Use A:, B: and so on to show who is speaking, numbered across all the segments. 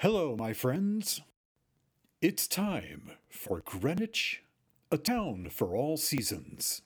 A: Hello, my friends. It's time for Greenwich, a town for all seasons.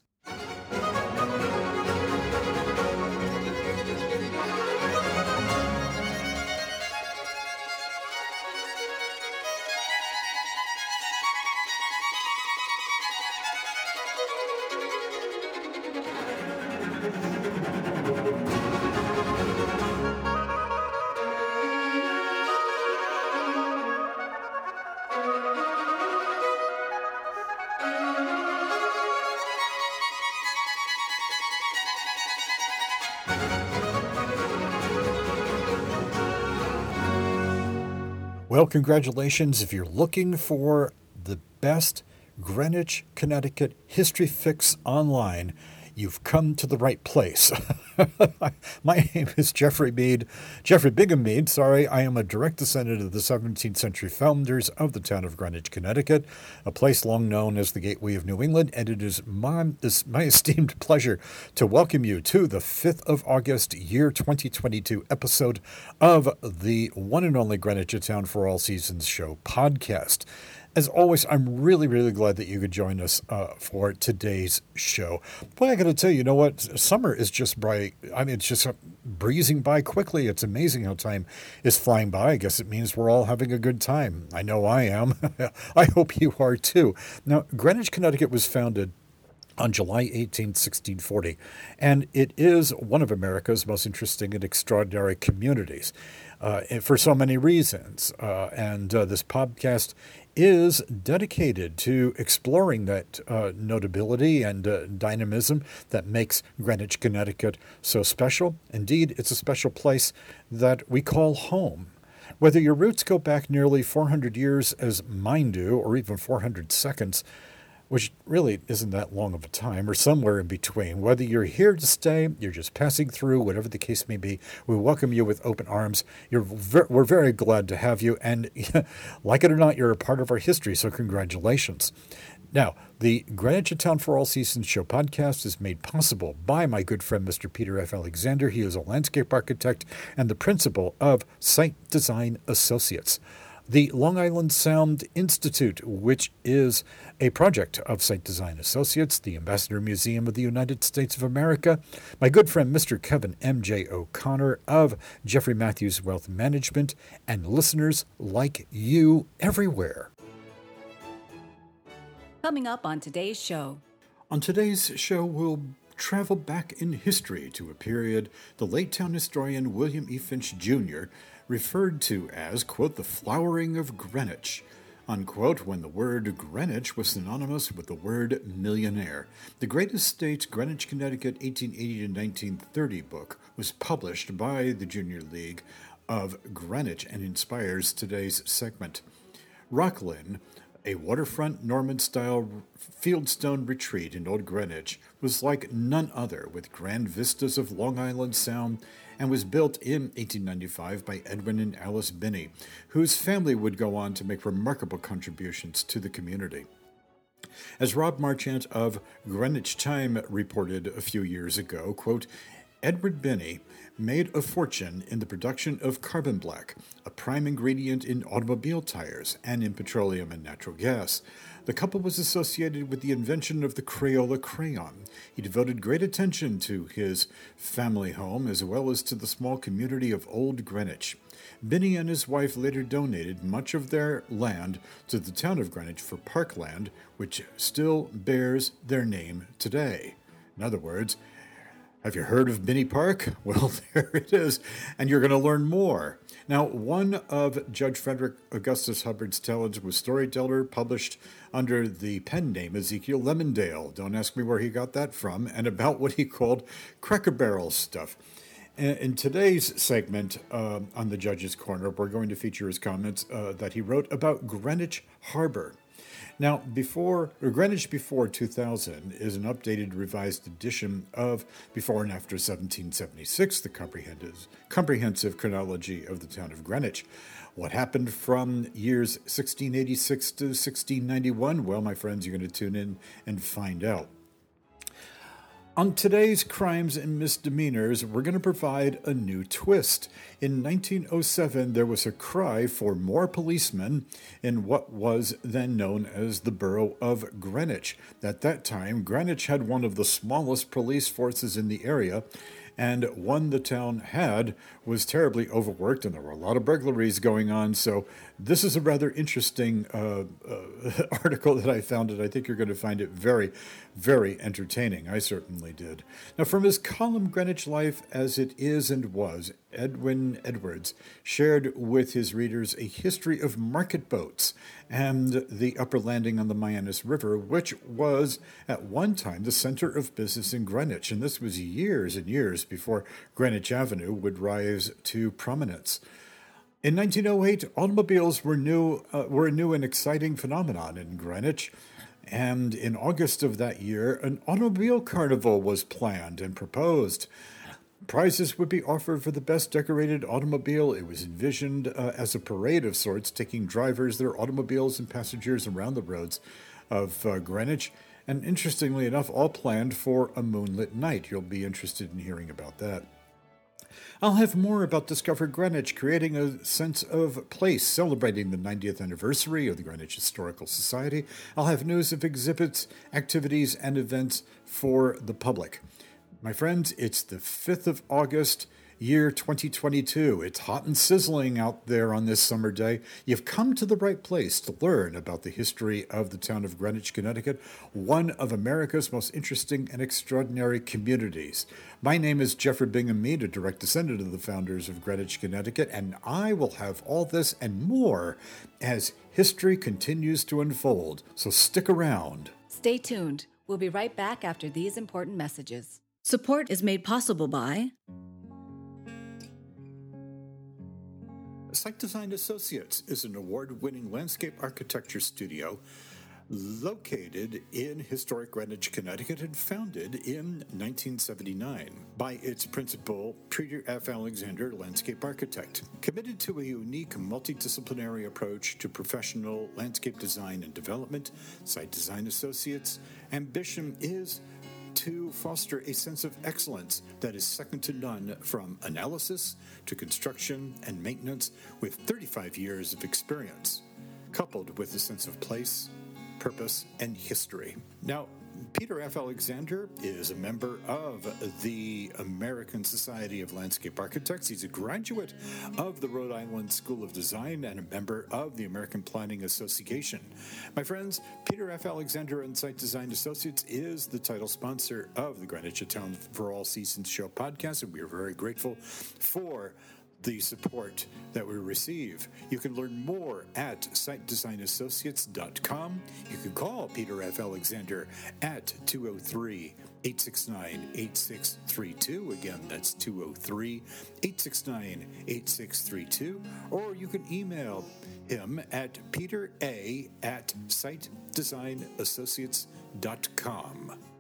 A: Congratulations. If you're looking for the best Greenwich, Connecticut history fix online, you've come to the right place. My name is Jeffrey Mead, Jeffrey Bingham Mead, sorry. I am a direct descendant of the 17th century founders of the town of Greenwich, Connecticut, a place long known as the Gateway of New England, and it is my, is my esteemed pleasure to welcome you to the 5th of August, year 2022 episode of the one and only Greenwich, town for all seasons show podcast. As always, I'm really, really glad that you could join us uh, for today's show. Boy, I got to tell you, you know what? Summer is just bright. I mean, it's just breezing by quickly. It's amazing how time is flying by. I guess it means we're all having a good time. I know I am. I hope you are too. Now, Greenwich, Connecticut was founded on July 18, 1640, and it is one of America's most interesting and extraordinary communities uh, for so many reasons. Uh, and uh, this podcast is dedicated to exploring that uh, notability and uh, dynamism that makes Greenwich, Connecticut so special. Indeed, it's a special place that we call home. Whether your roots go back nearly 400 years, as mine do, or even 400 seconds, which really isn't that long of a time, or somewhere in between. Whether you're here to stay, you're just passing through, whatever the case may be, we welcome you with open arms. Ver- we're very glad to have you, and like it or not, you're a part of our history, so congratulations. Now, the Greenwich Town for All Seasons Show podcast is made possible by my good friend Mr. Peter F. Alexander. He is a landscape architect and the principal of Site Design Associates the Long Island Sound Institute, which is a project of Site Design Associates, the Ambassador Museum of the United States of America, my good friend Mr. Kevin M.J. O'Connor of Jeffrey Matthews Wealth Management, and listeners like you everywhere.
B: Coming up on today's show.
A: On today's show, we'll travel back in history to a period the late town historian William E. Finch Jr referred to as, quote, the flowering of Greenwich, unquote, when the word Greenwich was synonymous with the word millionaire. The Great Estates Greenwich, Connecticut, 1880 to 1930 book was published by the Junior League of Greenwich and inspires today's segment. Rocklyn, a waterfront Norman style fieldstone retreat in Old Greenwich, was like none other, with grand vistas of Long Island Sound and was built in 1895 by Edwin and Alice Binney, whose family would go on to make remarkable contributions to the community. As Rob Marchant of Greenwich Time reported a few years ago, quote, Edward Binney made a fortune in the production of carbon black, a prime ingredient in automobile tires and in petroleum and natural gas. The couple was associated with the invention of the Crayola crayon. He devoted great attention to his family home as well as to the small community of Old Greenwich. Binney and his wife later donated much of their land to the town of Greenwich for parkland, which still bears their name today. In other words, have you heard of Binney Park? Well, there it is, and you're going to learn more. Now, one of Judge Frederick Augustus Hubbard's talents was storyteller, published under the pen name Ezekiel Lemondale. Don't ask me where he got that from, and about what he called cracker barrel stuff. In today's segment uh, on the Judge's Corner, we're going to feature his comments uh, that he wrote about Greenwich Harbor. Now, before or Greenwich Before 2000 is an updated, revised edition of Before and After 1776, the comprehensive, comprehensive chronology of the town of Greenwich. What happened from years 1686 to 1691? Well, my friends, you're going to tune in and find out. On today's crimes and misdemeanors, we're going to provide a new twist. In 1907, there was a cry for more policemen in what was then known as the borough of Greenwich. At that time, Greenwich had one of the smallest police forces in the area, and one the town had was terribly overworked, and there were a lot of burglaries going on. So, this is a rather interesting uh, uh, article that I found, and I think you're going to find it very, very entertaining. I certainly did. Now, from his column Greenwich Life as It Is and Was, Edwin Edwards shared with his readers a history of market boats and the upper landing on the Mianus River, which was at one time the center of business in Greenwich. And this was years and years before Greenwich Avenue would rise to prominence. In 1908, automobiles were new uh, were a new and exciting phenomenon in Greenwich, and in August of that year, an automobile carnival was planned and proposed. Prizes would be offered for the best decorated automobile. It was envisioned uh, as a parade of sorts, taking drivers, their automobiles, and passengers around the roads of uh, Greenwich. And interestingly enough, all planned for a moonlit night. You'll be interested in hearing about that. I'll have more about Discover Greenwich, creating a sense of place, celebrating the 90th anniversary of the Greenwich Historical Society. I'll have news of exhibits, activities, and events for the public. My friends, it's the 5th of August year 2022. It's hot and sizzling out there on this summer day. You've come to the right place to learn about the history of the town of Greenwich, Connecticut, one of America's most interesting and extraordinary communities. My name is Jeffrey Bingham Mead, a direct descendant of the founders of Greenwich, Connecticut, and I will have all this and more as history continues to unfold. So stick around.
B: Stay tuned. We'll be right back after these important messages. Support is made possible by
A: Site Design Associates is an award winning landscape architecture studio located in historic Greenwich, Connecticut, and founded in 1979 by its principal, Peter F. Alexander, landscape architect. Committed to a unique multidisciplinary approach to professional landscape design and development, Site Design Associates' ambition is to foster a sense of excellence that is second to none from analysis to construction and maintenance with 35 years of experience, coupled with a sense of place, purpose, and history. Now, Peter F. Alexander is a member of the American Society of Landscape Architects. He's a graduate of the Rhode Island School of Design and a member of the American Planning Association. My friends, Peter F. Alexander and Site Design Associates is the title sponsor of the Greenwich Town for All Seasons Show podcast, and we are very grateful for the support that we receive. You can learn more at sitedesignassociates.com. You can call Peter F. Alexander at 203 869 8632. Again, that's 203 869 8632. Or you can email him at peter a at sitedesignassociates.com.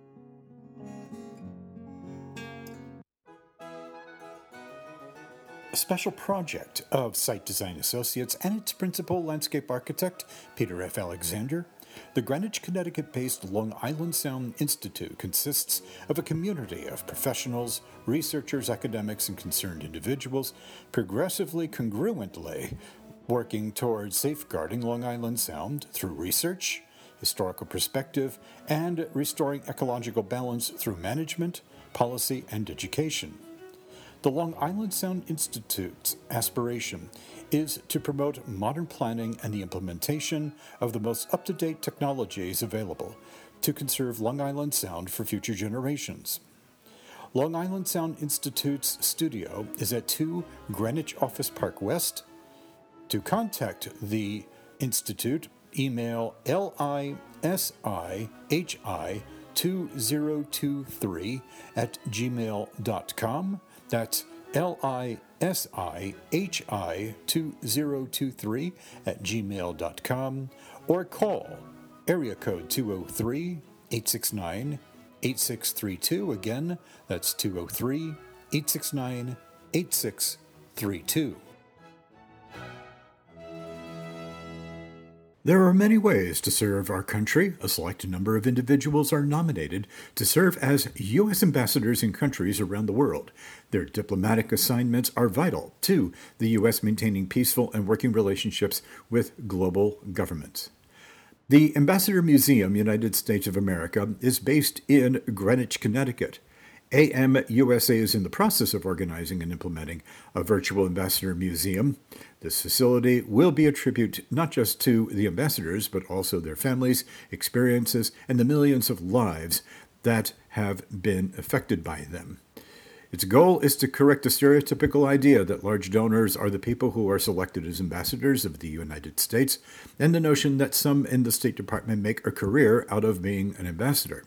A: a special project of Site Design Associates and its principal landscape architect, Peter F. Alexander. The Greenwich, Connecticut based Long Island Sound Institute consists of a community of professionals, researchers, academics, and concerned individuals, progressively congruently working towards safeguarding Long Island Sound through research, historical perspective, and restoring ecological balance through management, policy, and education. The Long Island Sound Institute's aspiration is to promote modern planning and the implementation of the most up to date technologies available to conserve Long Island Sound for future generations. Long Island Sound Institute's studio is at 2 Greenwich Office Park West. To contact the Institute, email lisihi2023 at gmail.com that's L I S I H I 2023 at gmail.com or call area code 203 869 8632. Again, that's 203 869 8632. There are many ways to serve our country. A select number of individuals are nominated to serve as U.S. ambassadors in countries around the world. Their diplomatic assignments are vital to the U.S. maintaining peaceful and working relationships with global governments. The Ambassador Museum, United States of America, is based in Greenwich, Connecticut. AMUSA is in the process of organizing and implementing a virtual ambassador museum. This facility will be a tribute not just to the ambassadors, but also their families, experiences, and the millions of lives that have been affected by them. Its goal is to correct the stereotypical idea that large donors are the people who are selected as ambassadors of the United States, and the notion that some in the State Department make a career out of being an ambassador.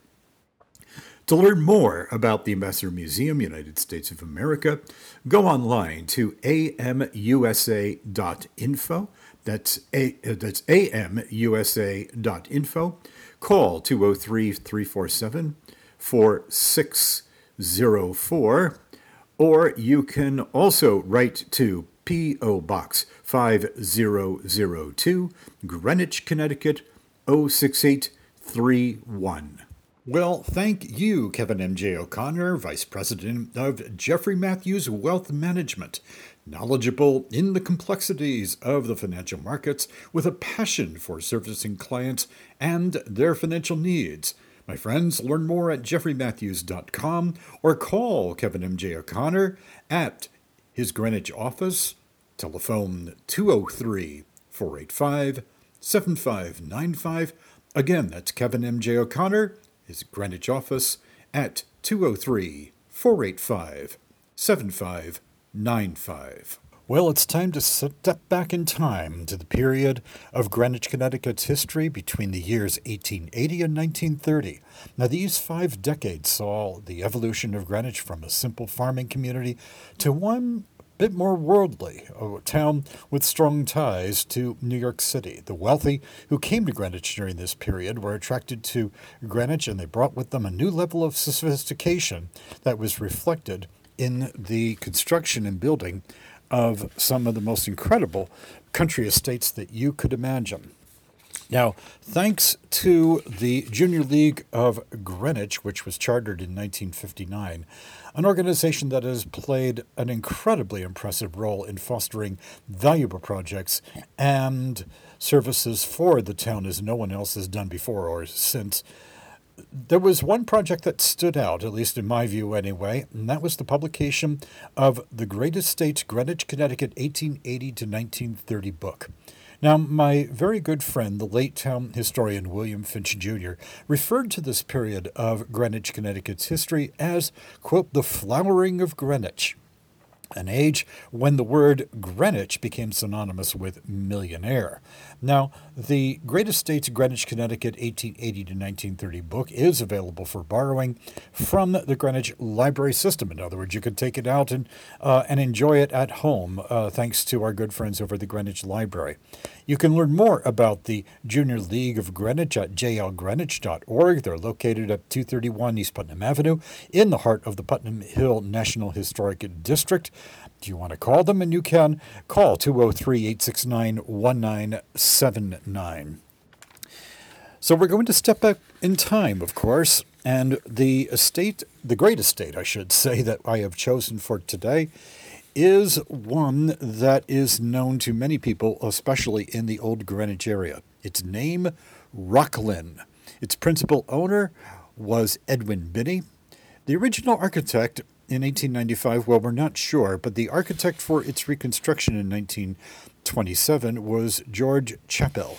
A: To learn more about the Ambassador Museum, United States of America, go online to amusa.info. That's, a, uh, that's amusa.info. Call 203 347 4604, or you can also write to P.O. Box 5002, Greenwich, Connecticut 06831. Well, thank you, Kevin M.J. O'Connor, Vice President of Jeffrey Matthews Wealth Management, knowledgeable in the complexities of the financial markets with a passion for servicing clients and their financial needs. My friends, learn more at jeffreymatthews.com or call Kevin M.J. O'Connor at his Greenwich office, telephone 203 485 7595. Again, that's Kevin M.J. O'Connor, his Greenwich office, at 203 485 7595. Well, it's time to step back in time to the period of Greenwich, Connecticut's history between the years 1880 and 1930. Now, these five decades saw the evolution of Greenwich from a simple farming community to one bit more worldly, a town with strong ties to New York City. The wealthy who came to Greenwich during this period were attracted to Greenwich and they brought with them a new level of sophistication that was reflected in the construction and building of some of the most incredible country estates that you could imagine. Now, thanks to the Junior League of Greenwich, which was chartered in 1959, an organization that has played an incredibly impressive role in fostering valuable projects and services for the town as no one else has done before or since there was one project that stood out, at least in my view anyway, and that was the publication of The Great Estates Greenwich, Connecticut, 1880 to 1930 book. Now, my very good friend, the late town historian William Finch Jr., referred to this period of Greenwich, Connecticut's history as, quote, the flowering of Greenwich an age when the word Greenwich became synonymous with millionaire. Now, the Great Estates Greenwich, Connecticut, 1880 to 1930 book is available for borrowing from the Greenwich Library System. In other words, you could take it out and, uh, and enjoy it at home, uh, thanks to our good friends over at the Greenwich Library. You can learn more about the Junior League of Greenwich at jlgreenwich.org. They're located at 231 East Putnam Avenue in the heart of the Putnam Hill National Historic District. Do you want to call them? And you can call 203 869 1979. So we're going to step back in time, of course, and the estate, the great estate, I should say, that I have chosen for today is one that is known to many people, especially in the old Greenwich area. Its name, Rocklyn. Its principal owner was Edwin Binney. The original architect in 1895, well, we're not sure, but the architect for its reconstruction in 1927 was George Chappell.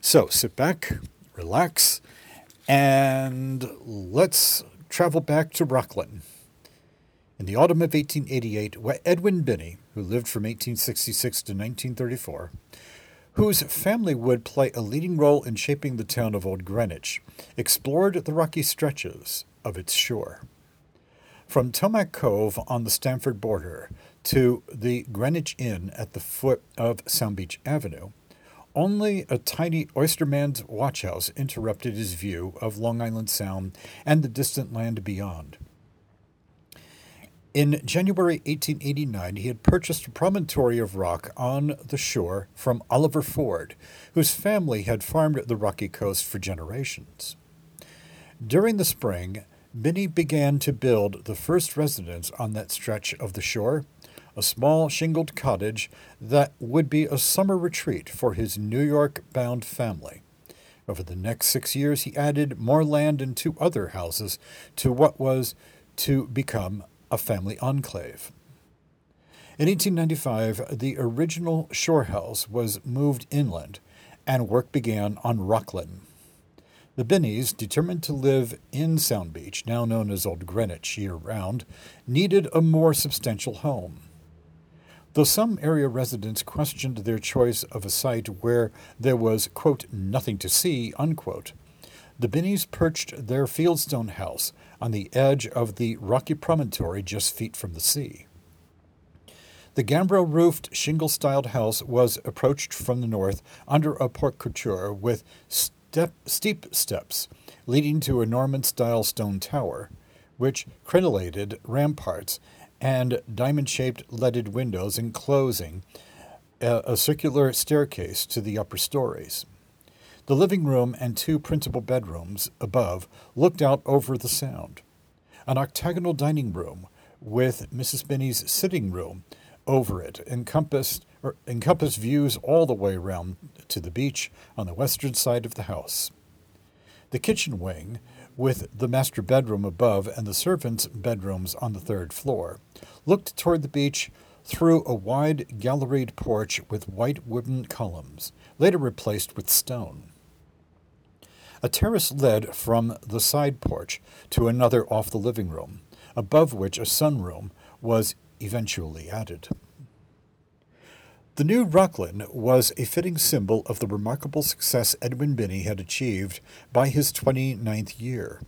A: So sit back, relax, and let's travel back to Rockland. In the autumn of 1888, Edwin Binney, who lived from 1866 to 1934, whose family would play a leading role in shaping the town of Old Greenwich, explored the rocky stretches of its shore. From Tomac Cove on the Stamford border to the Greenwich Inn at the foot of Sound Beach Avenue, only a tiny oysterman's watchhouse interrupted his view of Long Island Sound and the distant land beyond. In January 1889, he had purchased a promontory of rock on the shore from Oliver Ford, whose family had farmed the rocky coast for generations. During the spring, Binney began to build the first residence on that stretch of the shore, a small shingled cottage that would be a summer retreat for his New York bound family. Over the next six years, he added more land and two other houses to what was to become a family enclave. In 1895, the original shore house was moved inland, and work began on Rockland. The Binneys, determined to live in Sound Beach, now known as Old Greenwich, year round, needed a more substantial home. Though some area residents questioned their choice of a site where there was, quote, nothing to see, unquote, the Binneys perched their fieldstone house on the edge of the rocky promontory just feet from the sea. The gambrel roofed shingle styled house was approached from the north under a porte cochère with step, steep steps leading to a Norman style stone tower, which crenellated ramparts and diamond shaped leaded windows enclosing a, a circular staircase to the upper stories. The living room and two principal bedrooms above looked out over the Sound. An octagonal dining room with Mrs. Binney's sitting room over it encompassed, encompassed views all the way around to the beach on the western side of the house. The kitchen wing with the master bedroom above and the servants' bedrooms on the third floor, looked toward the beach through a wide galleried porch with white wooden columns, later replaced with stone. A terrace led from the side porch to another off the living room, above which a sunroom was eventually added. The new Rockland was a fitting symbol of the remarkable success Edwin Binney had achieved by his 29th year.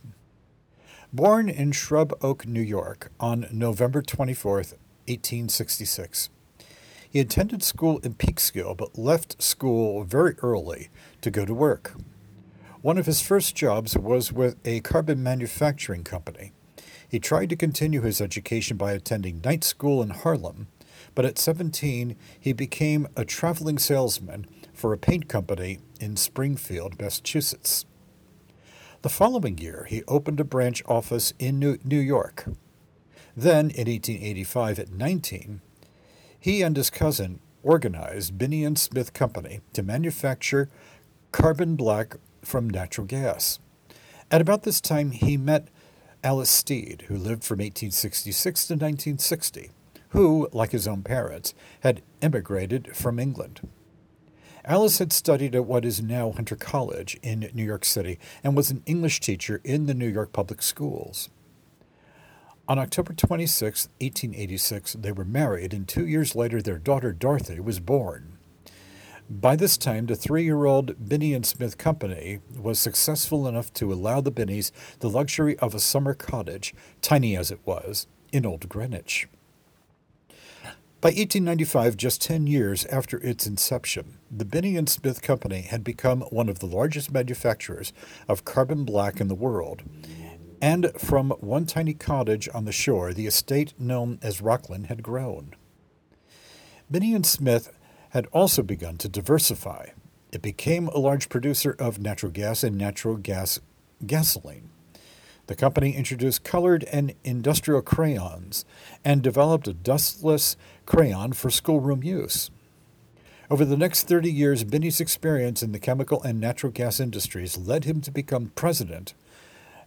A: Born in Shrub Oak, New York, on November 24, 1866, he attended school in Peekskill but left school very early to go to work. One of his first jobs was with a carbon manufacturing company. He tried to continue his education by attending night school in Harlem but at 17, he became a traveling salesman for a paint company in Springfield, Massachusetts. The following year, he opened a branch office in New York. Then, in 1885, at 19, he and his cousin organized Binney and Smith Company to manufacture carbon black from natural gas. At about this time, he met Alice Stead, who lived from 1866 to 1960 who, like his own parents, had emigrated from England. Alice had studied at what is now Hunter College in New York City and was an English teacher in the New York public schools. On October 26, 1886, they were married, and two years later, their daughter Dorothy was born. By this time, the three year old Binney and Smith Company was successful enough to allow the Binneys the luxury of a summer cottage, tiny as it was, in Old Greenwich. By 1895, just 10 years after its inception, the Binney and Smith Company had become one of the largest manufacturers of carbon black in the world. And from one tiny cottage on the shore, the estate known as Rockland had grown. Binney and Smith had also begun to diversify. It became a large producer of natural gas and natural gas gasoline. The company introduced colored and industrial crayons and developed a dustless crayon for schoolroom use. Over the next 30 years, Binney's experience in the chemical and natural gas industries led him to become president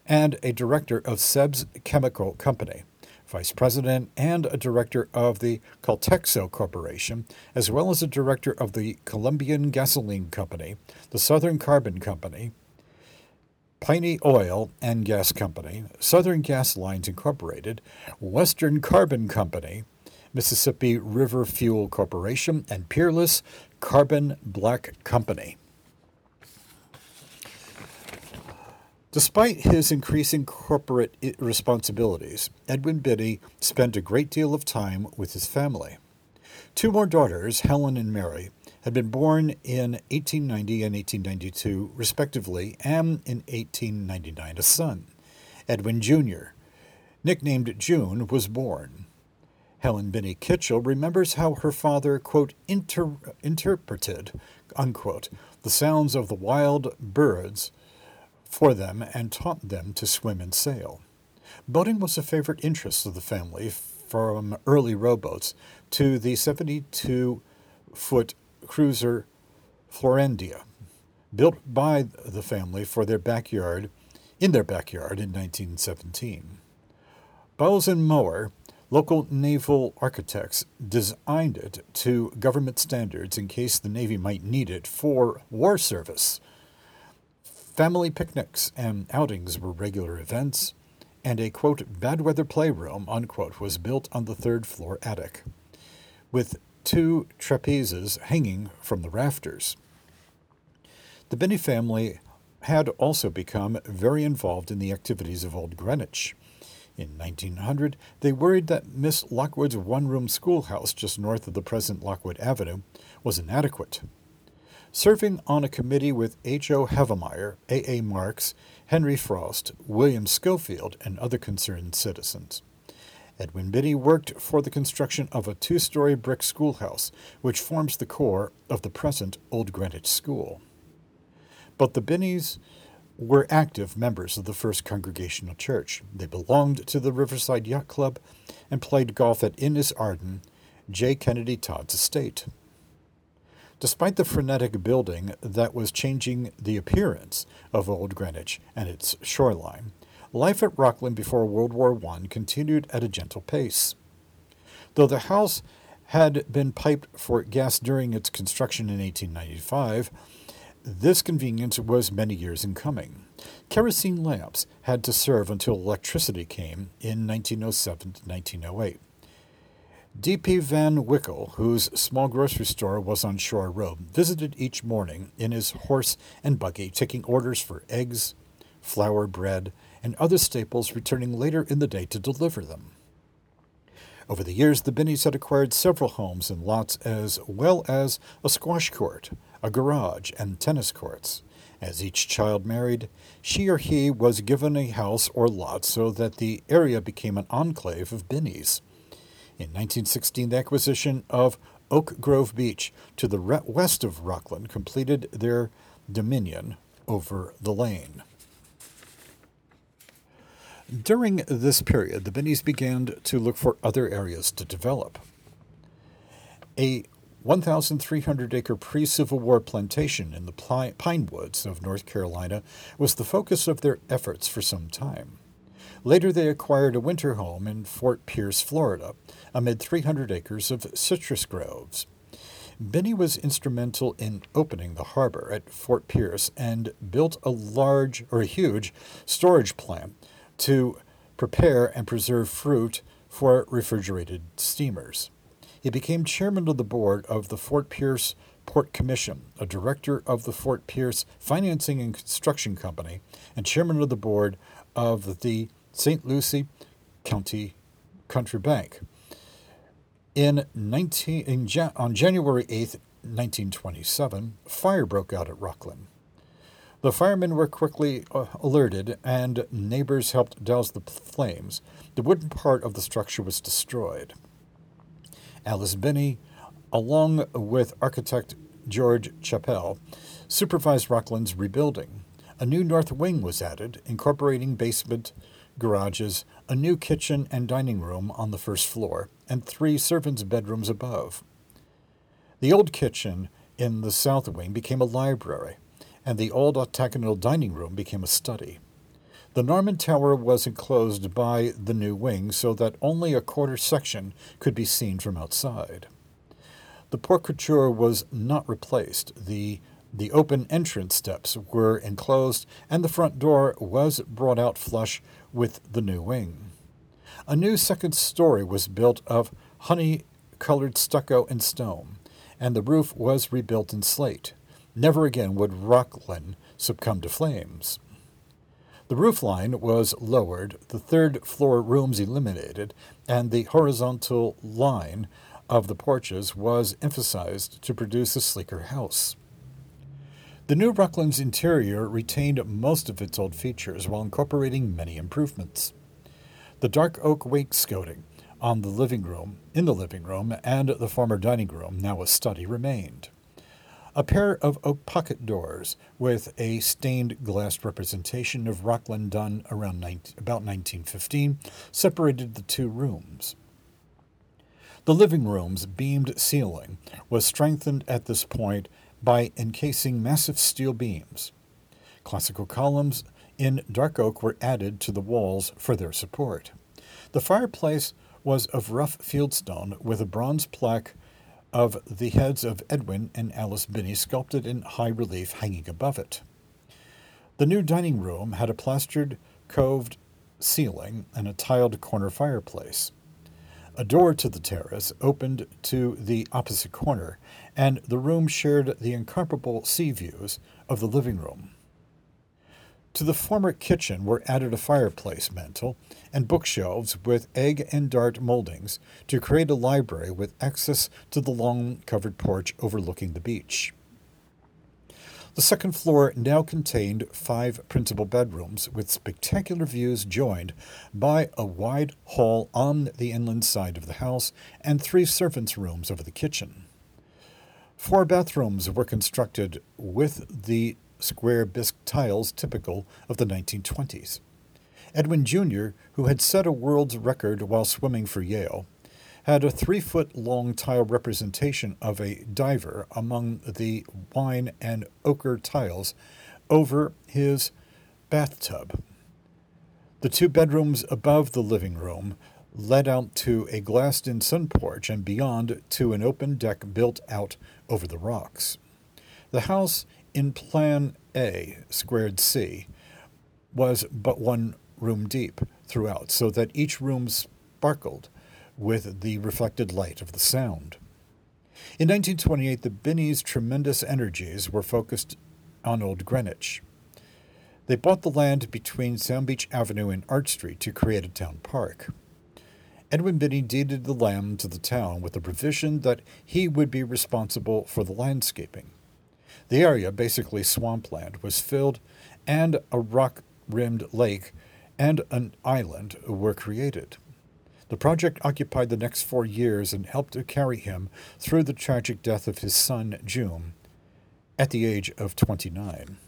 A: and a director of Seb's Chemical Company, vice president and a director of the Coltexo Corporation, as well as a director of the Colombian Gasoline Company, the Southern Carbon Company, Piney Oil and Gas Company, Southern Gas Lines Incorporated, Western Carbon Company, Mississippi River Fuel Corporation, and Peerless Carbon Black Company. Despite his increasing corporate responsibilities, Edwin Binney spent a great deal of time with his family. Two more daughters, Helen and Mary, had been born in 1890 and 1892, respectively, and in 1899 a son. Edwin Jr., nicknamed June, was born. Helen Binney Kitchell remembers how her father, quote, inter- interpreted, unquote, the sounds of the wild birds for them and taught them to swim and sail. Boating was a favorite interest of the family from early rowboats to the 72 foot cruiser Florendia, built by the family for their backyard in their backyard in 1917. Bowles and Mower Local naval architects designed it to government standards in case the Navy might need it for war service. Family picnics and outings were regular events, and a quote, bad weather playroom unquote, was built on the third floor attic, with two trapezes hanging from the rafters. The Binney family had also become very involved in the activities of Old Greenwich. In 1900, they worried that Miss Lockwood's one room schoolhouse just north of the present Lockwood Avenue was inadequate. Serving on a committee with H. O. Havemeyer, A. A. Marks, Henry Frost, William Schofield, and other concerned citizens. Edwin Binney worked for the construction of a two story brick schoolhouse, which forms the core of the present Old Greenwich School. But the Binneys were active members of the First Congregational Church. They belonged to the Riverside Yacht Club and played golf at Innis Arden, J. Kennedy Todd's estate. Despite the frenetic building that was changing the appearance of Old Greenwich and its shoreline, life at Rockland before World War I continued at a gentle pace. Though the house had been piped for gas during its construction in 1895, this convenience was many years in coming. Kerosene lamps had to serve until electricity came in 1907 to 1908. D.P. Van Wickle, whose small grocery store was on Shore Road, visited each morning in his horse and buggy, taking orders for eggs, flour, bread, and other staples, returning later in the day to deliver them. Over the years, the Binneys had acquired several homes and lots as well as a squash court, a garage, and tennis courts. As each child married, she or he was given a house or lot so that the area became an enclave of Binneys. In 1916, the acquisition of Oak Grove Beach to the west of Rockland completed their dominion over the lane. During this period, the Binneys began to look for other areas to develop. A 1,300 acre pre Civil War plantation in the pine woods of North Carolina was the focus of their efforts for some time. Later, they acquired a winter home in Fort Pierce, Florida, amid 300 acres of citrus groves. Binney was instrumental in opening the harbor at Fort Pierce and built a large or a huge storage plant to prepare and preserve fruit for refrigerated steamers. He became chairman of the board of the Fort Pierce Port Commission, a director of the Fort Pierce Financing and Construction Company, and chairman of the board of the St. Lucie County Country Bank. In 19, in on January 8, 1927, fire broke out at Rockland. The firemen were quickly uh, alerted, and neighbors helped douse the flames. The wooden part of the structure was destroyed. Alice Binney, along with architect George Chappell, supervised Rockland's rebuilding. A new north wing was added, incorporating basement, garages, a new kitchen and dining room on the first floor, and three servants' bedrooms above. The old kitchen in the south wing became a library, and the old octagonal dining room became a study. The Norman Tower was enclosed by the new wing so that only a quarter section could be seen from outside. The porte was not replaced. The, the open entrance steps were enclosed, and the front door was brought out flush with the new wing. A new second story was built of honey colored stucco and stone, and the roof was rebuilt in slate. Never again would Rockland succumb to flames. The roof line was lowered, the third floor rooms eliminated, and the horizontal line of the porches was emphasized to produce a sleeker house. The new Rockland's interior retained most of its old features while incorporating many improvements. The dark oak wainscoting on the living room, in the living room, and the former dining room, now a study, remained. A pair of oak pocket doors with a stained glass representation of Rocklyn done around 19, about 1915 separated the two rooms. The living room's beamed ceiling was strengthened at this point by encasing massive steel beams. Classical columns in dark oak were added to the walls for their support. The fireplace was of rough fieldstone with a bronze plaque of the heads of Edwin and Alice Binney sculpted in high relief hanging above it. The new dining room had a plastered, coved ceiling and a tiled corner fireplace. A door to the terrace opened to the opposite corner, and the room shared the incomparable sea views of the living room. To the former kitchen were added a fireplace mantel and bookshelves with egg and dart moldings to create a library with access to the long covered porch overlooking the beach. The second floor now contained five principal bedrooms with spectacular views joined by a wide hall on the inland side of the house and three servants' rooms over the kitchen. Four bathrooms were constructed with the square bisque tiles typical of the 1920s. Edwin Jr., who had set a world's record while swimming for Yale, had a three foot long tile representation of a diver among the wine and ochre tiles over his bathtub. The two bedrooms above the living room led out to a glassed in sun porch and beyond to an open deck built out over the rocks. The house in Plan A, squared C, was but one room deep throughout, so that each room sparkled with the reflected light of the sound. In 1928, the Binneys' tremendous energies were focused on Old Greenwich. They bought the land between Sound Beach Avenue and Arch Street to create a town park. Edwin Binney deeded the land to the town with the provision that he would be responsible for the landscaping. The area, basically swampland, was filled, and a rock rimmed lake and an island were created. The project occupied the next four years and helped to carry him through the tragic death of his son, June, at the age of 29.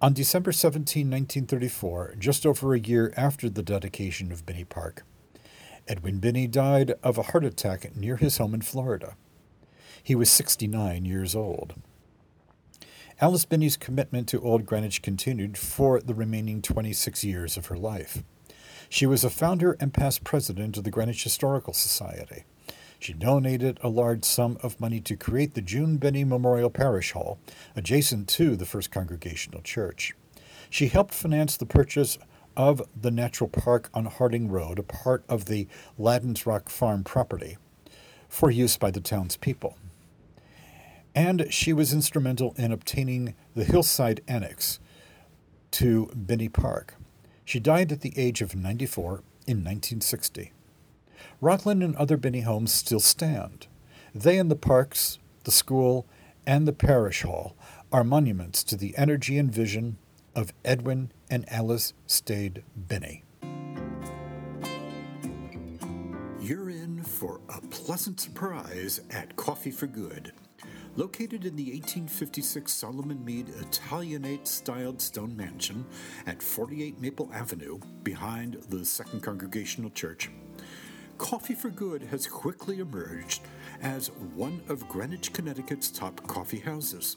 A: On December 17, 1934, just over a year after the dedication of Binney Park, Edwin Binney died of a heart attack near his home in Florida. He was 69 years old. Alice Binney's commitment to Old Greenwich continued for the remaining 26 years of her life. She was a founder and past president of the Greenwich Historical Society. She donated a large sum of money to create the June Binney Memorial Parish Hall, adjacent to the First Congregational Church. She helped finance the purchase of the Natural Park on Harding Road, a part of the Laddin's Rock Farm property, for use by the townspeople and she was instrumental in obtaining the hillside annex to Binney Park. She died at the age of 94 in 1960. Rockland and other Binney homes still stand. They and the parks, the school, and the parish hall are monuments to the energy and vision of Edwin and Alice Stade Binney.
C: You're in for a pleasant surprise at Coffee for Good. Located in the 1856 Solomon Mead Italianate styled stone mansion at 48 Maple Avenue behind the Second Congregational Church, Coffee for Good has quickly emerged as one of Greenwich, Connecticut's top coffee houses.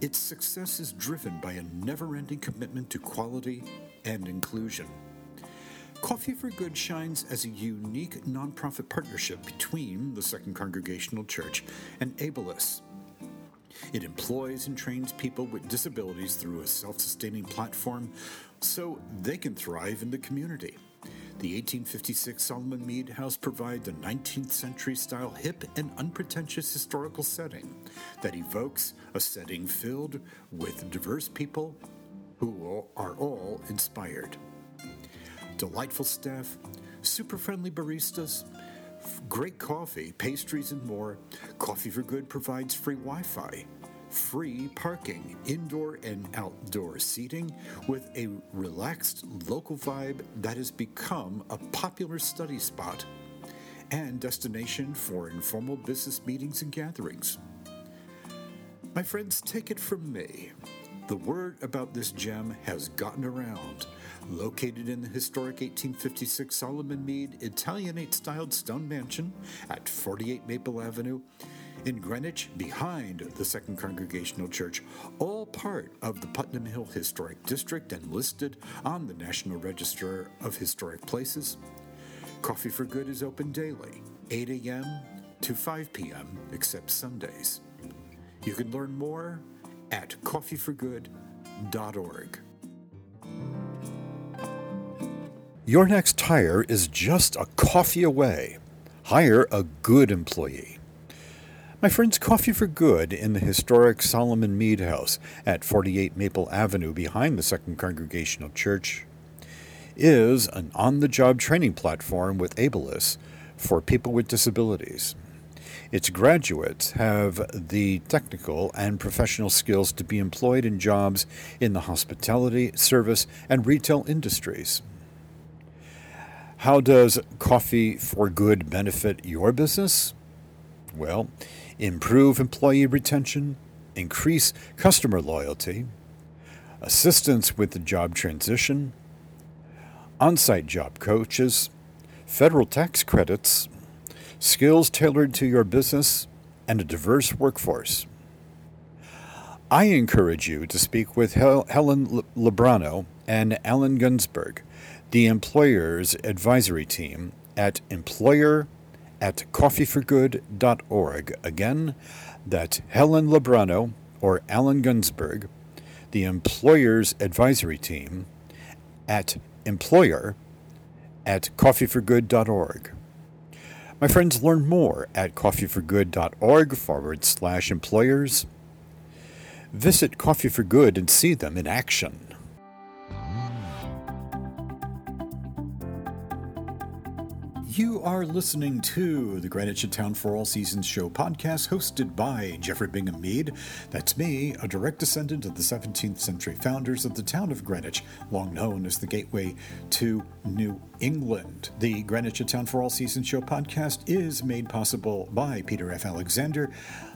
C: Its success is driven by a never ending commitment to quality and inclusion. Coffee for Good shines as a unique nonprofit partnership between the Second Congregational Church and Abilis. It employs and trains people with disabilities through a self sustaining platform so they can thrive in the community. The 1856 Solomon Mead House provides a 19th century style hip and unpretentious historical setting that evokes a setting filled with diverse people who are all inspired delightful staff, super friendly baristas, great coffee, pastries, and more. Coffee for Good provides free Wi Fi, free parking, indoor and outdoor seating, with a relaxed local vibe that has become a popular study spot and destination for informal business meetings and gatherings. My friends, take it from me. The word about this gem has gotten around. Located in the historic 1856 Solomon Mead Italianate styled stone mansion at 48 Maple Avenue, in Greenwich, behind the Second Congregational Church, all part of the Putnam Hill Historic District and listed on the National Register of Historic Places. Coffee for Good is open daily, 8 a.m. to 5 p.m., except Sundays. You can learn more at coffeeforgood.org.
A: Your next hire is just a coffee away. Hire a good employee. My friend's Coffee for Good in the historic Solomon Mead House at 48 Maple Avenue behind the Second Congregational Church is an on the job training platform with Abilis for people with disabilities. Its graduates have the technical and professional skills to be employed in jobs in the hospitality, service, and retail industries. How does Coffee for Good benefit your business? Well, improve employee retention, increase customer loyalty, assistance with the job transition, on site job coaches, federal tax credits, skills tailored to your business, and a diverse workforce. I encourage you to speak with Hel- Helen Lebrano and Alan Gunsberg, the employer's advisory team at Employer at coffeeforgood.org. Again, that's Helen Lebrano or Alan Gunsberg, the employer's advisory team at employer at coffeeforgood.org. My friends, learn more at coffeeforgood.org forward slash employers. Visit Coffee for Good and see them in action. You are listening to the Greenwich Town for All Seasons show podcast hosted by Jeffrey Bingham Mead. That's me, a direct descendant of the 17th century founders of the town of Greenwich, long known as the gateway to New England. The Greenwich Town for All Seasons show podcast is made possible by Peter F. Alexander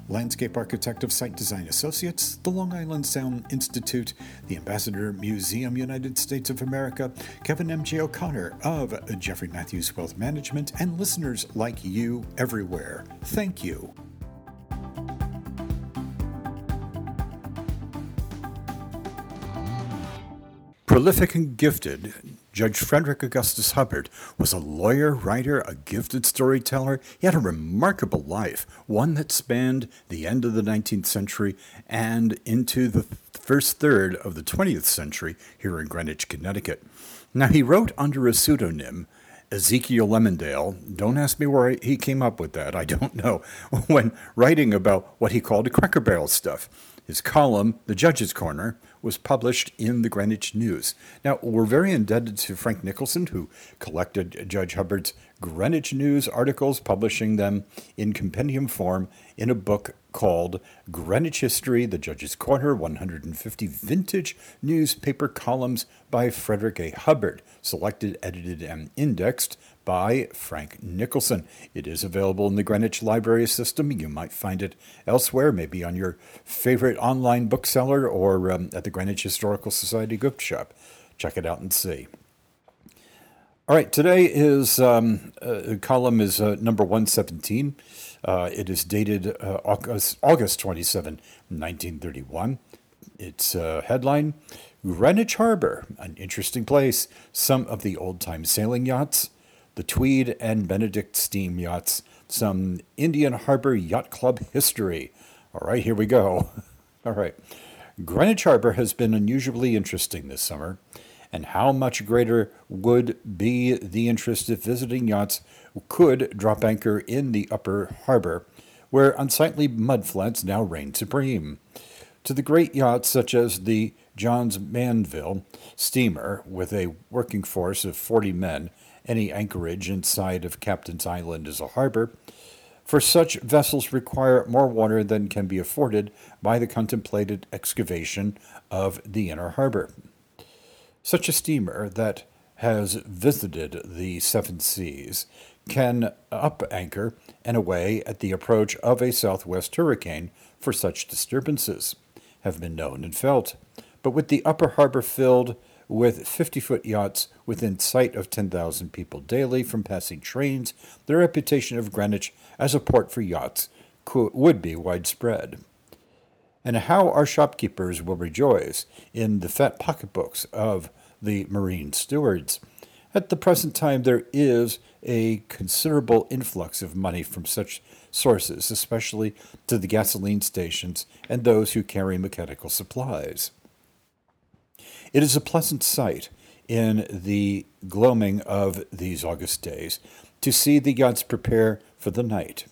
A: landscape architect of Site Design Associates, the Long Island Sound Institute, the Ambassador Museum United States of America, Kevin M.J. O'Connor of Jeffrey Matthews Wealth Management, and listeners like you everywhere. Thank you. Prolific and gifted, Judge Frederick Augustus Hubbard was a lawyer, writer, a gifted storyteller. He had a remarkable life, one that spanned the end of the 19th century and into the first third of the 20th century here in Greenwich, Connecticut. Now, he wrote under a pseudonym, Ezekiel Lemondale. Don't ask me where he came up with that. I don't know. When writing about what he called Cracker Barrel stuff. His column, The Judge's Corner, was published in the Greenwich News. Now, we're very indebted to Frank Nicholson, who collected Judge Hubbard's Greenwich News articles, publishing them in compendium form in a book called Greenwich History, The Judge's Corner 150 Vintage Newspaper Columns by Frederick A. Hubbard, selected, edited, and indexed by Frank Nicholson. It is available in the Greenwich Library System. You might find it elsewhere, maybe on your favorite online bookseller or um, at the Greenwich Historical Society gift shop. Check it out and see. All right, today is um, uh, column is uh, number 117. Uh, it is dated uh, August, August 27, 1931. Its headline Greenwich Harbor, an interesting place. Some of the old time sailing yachts, the Tweed and Benedict steam yachts, some Indian Harbor Yacht Club history. All right, here we go. All right. Greenwich Harbor has been unusually interesting this summer, and how much greater would be the interest if visiting yachts could drop anchor in the upper harbor, where unsightly mudflats now reign supreme. To the great yachts such as the Johns Manville steamer, with a working force of 40 men, any anchorage inside of Captain's Island is a harbor. for such vessels require more water than can be afforded by the contemplated excavation of the inner harbor. Such a steamer that has visited the seven seas can up anchor and away at the approach of a southwest hurricane, for such disturbances have been known and felt. But with the upper harbor filled with 50 foot yachts within sight of 10,000 people daily from passing trains, the reputation of Greenwich as a port for yachts would be widespread. And how our shopkeepers will rejoice in the fat pocketbooks of the marine stewards. At the present time, there is a considerable influx of money from such sources, especially to the gasoline stations and those who carry mechanical supplies. It is a pleasant sight in the gloaming of these August days to see the yachts prepare for the night.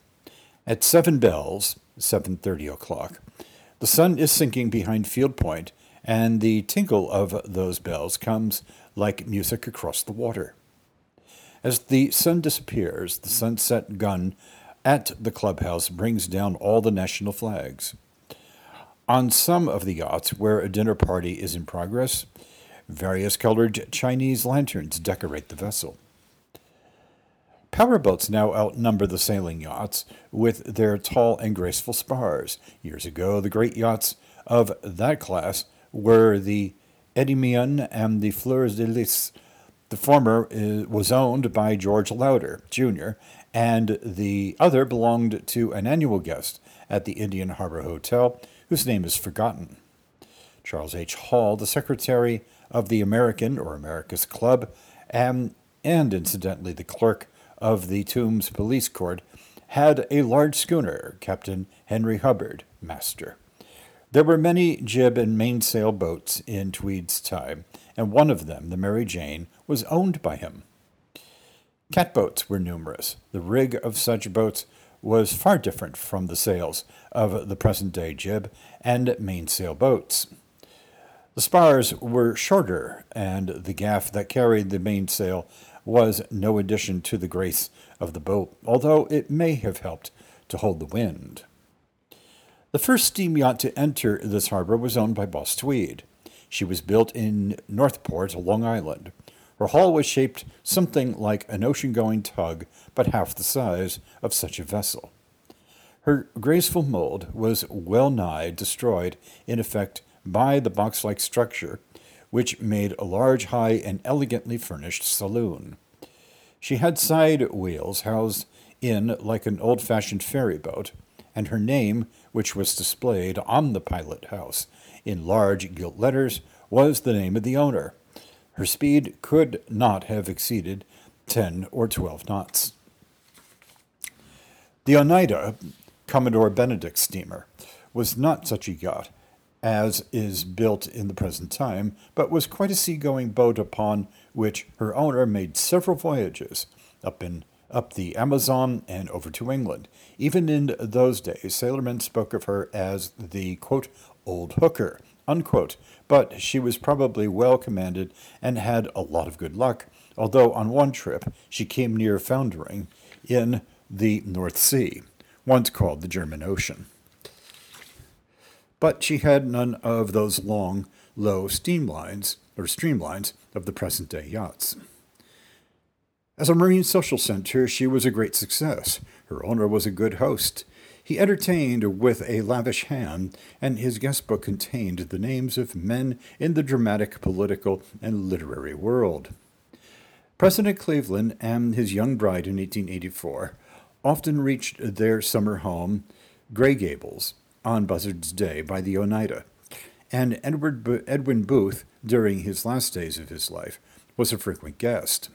A: At seven bells, 7.30 o'clock, the sun is sinking behind Field Point, and the tinkle of those bells comes like music across the water. As the sun disappears, the sunset gun at the clubhouse brings down all the national flags. On some of the yachts where a dinner party is in progress, various colored Chinese lanterns decorate the vessel. Powerboats now outnumber the sailing yachts with their tall and graceful spars. Years ago, the great yachts of that class were the Endymion and the Fleurs de Lis. The former uh, was owned by George Lauder, Jr., and the other belonged to an annual guest at the Indian Harbor Hotel whose name is forgotten. Charles H. Hall, the secretary of the American or America's Club, and, and incidentally the clerk of the Tombs Police Court, had a large schooner, Captain Henry Hubbard, master. There were many jib and mainsail boats in Tweed's time, and one of them, the Mary Jane, was owned by him. Catboats were numerous. The rig of such boats was far different from the sails of the present day jib and mainsail boats. The spars were shorter, and the gaff that carried the mainsail was no addition to the grace of the boat, although it may have helped to hold the wind. The first steam yacht to enter this harbor was owned by Boss Tweed. She was built in Northport, Long Island. Her hull was shaped something like an ocean going tug, but half the size of such a vessel. Her graceful mold was well nigh destroyed, in effect, by the box like structure, which made a large, high, and elegantly furnished saloon. She had side wheels housed in like an old fashioned ferry boat, and her name, which was displayed on the pilot house in large gilt letters, was the name of the owner. Her speed could not have exceeded 10 or 12 knots. The Oneida, Commodore Benedict steamer, was not such a yacht as is built in the present time, but was quite a seagoing boat upon which her owner made several voyages up in up the Amazon and over to England. Even in those days, sailormen spoke of her as the quote, old hooker, unquote, but she was probably well commanded and had a lot of good luck, although on one trip she came near foundering in the North Sea, once called the German Ocean. But she had none of those long, low steam lines or streamlines of the present day yachts. As a marine social center, she was a great success. Her owner was a good host he entertained with a lavish hand, and his guest book contained the names of men in the dramatic, political, and literary world. President Cleveland and his young bride in 1884 often reached their summer home, Grey Gables, on Buzzard's Bay by the Oneida, and Edward Edwin Booth, during his last days of his life, was a frequent guest.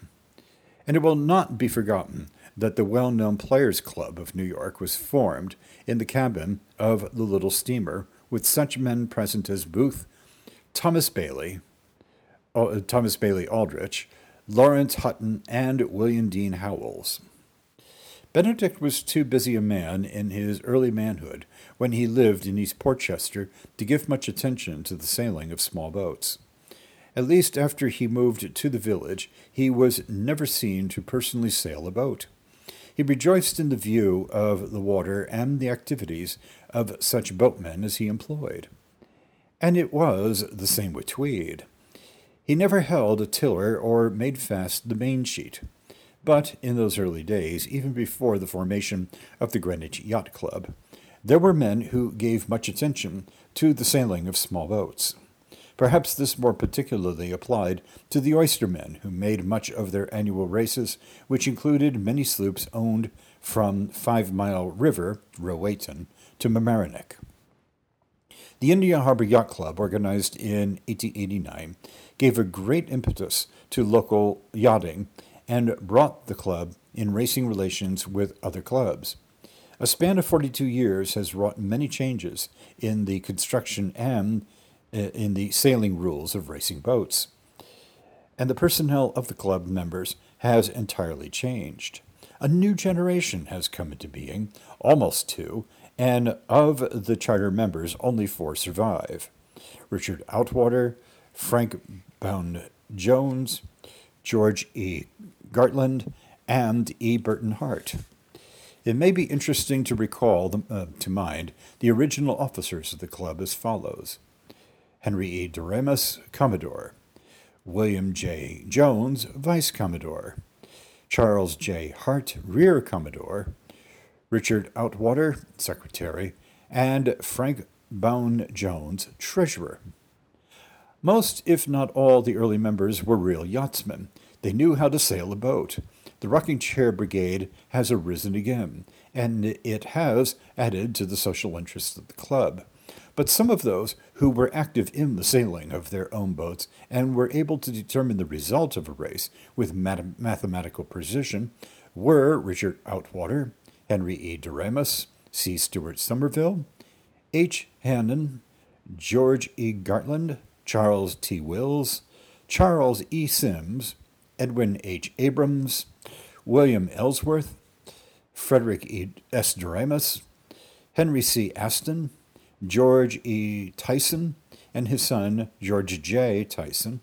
A: And it will not be forgotten that the well known Players Club of New York was formed in the cabin of the little steamer with such men present as Booth, Thomas Bailey, uh, Thomas Bailey Aldrich, Laurence Hutton, and William Dean Howells. Benedict was too busy a man in his early manhood when he lived in East Portchester to give much attention to the sailing of small boats. At least after he moved to the village, he was never seen to personally sail a boat. He rejoiced in the view of the water and the activities of such boatmen as he employed. And it was the same with Tweed. He never held a tiller or made fast the main sheet. But in those early days, even before the formation of the Greenwich Yacht Club, there were men who gave much attention to the sailing of small boats. Perhaps this more particularly applied to the oystermen who made much of their annual races, which included many sloops owned from Five Mile River, Rowayton, to Mamaroneck. The Indian Harbor Yacht Club, organized in 1889, gave a great impetus to local yachting and brought the club in racing relations with other clubs. A span of 42 years has wrought many changes in the construction and uh, in the sailing rules of racing boats. And the personnel of the club members has entirely changed. A new generation has come into being, almost two, and of the charter members, only four survive Richard Outwater, Frank Bound Jones, George E. Gartland, and E. Burton Hart. It may be interesting to recall the, uh, to mind the original officers of the club as follows Henry E. Doremus, Commodore, William J. Jones, Vice Commodore, Charles J. Hart, Rear Commodore, Richard Outwater, Secretary, and Frank Bound Jones, Treasurer. Most, if not all, the early members were real yachtsmen. They knew how to sail a boat. The rocking chair brigade has arisen again, and it has added to the social interests of the club. But some of those who were active in the sailing of their own boats and were able to determine the result of a race with math- mathematical precision were Richard Outwater, Henry E. Doremus, C. Stewart Somerville, H. Hannon, George E. Gartland, Charles T. Wills, Charles E. Sims, Edwin H. Abrams, William Ellsworth, Frederick E. S. Doremus, Henry C. Aston, George E. Tyson, and his son George J. Tyson,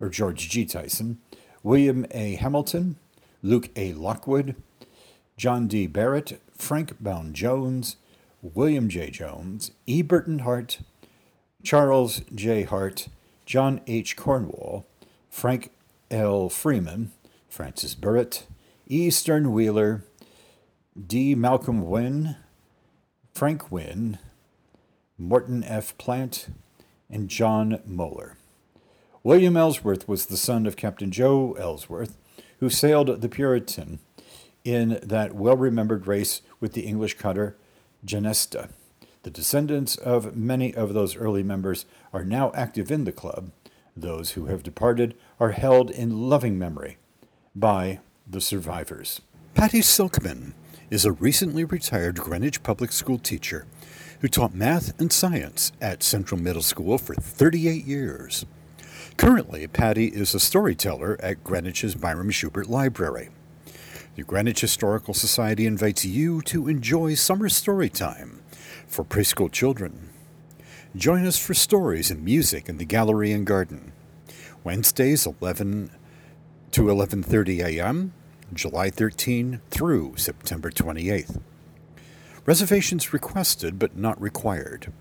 A: or George G. Tyson, William A. Hamilton, Luke A. Lockwood, John D. Barrett, Frank Bound Jones, William J. Jones, E. Burton Hart, Charles J. Hart, John H. Cornwall, Frank L. Freeman, Francis Burritt, E. Stern Wheeler, D. Malcolm Wynn, Frank Wynn, Morton F. Plant, and John Moeller. William Ellsworth was the son of Captain Joe Ellsworth, who sailed the Puritan in that well remembered race with the English cutter Genesta. The descendants of many of those early members are now active in the club. Those who have departed are held in loving memory by the survivors. Patty Silkman is a recently retired Greenwich Public School teacher who taught math and science at Central Middle School for 38 years. Currently, Patty is a storyteller at Greenwich's Byram Shubert Library. The Greenwich Historical Society invites you to enjoy summer story time for preschool children. Join us for stories and music in the gallery and garden. Wednesdays 11 to 11:30 a.m., July 13 through September 28th. Reservations requested but not required.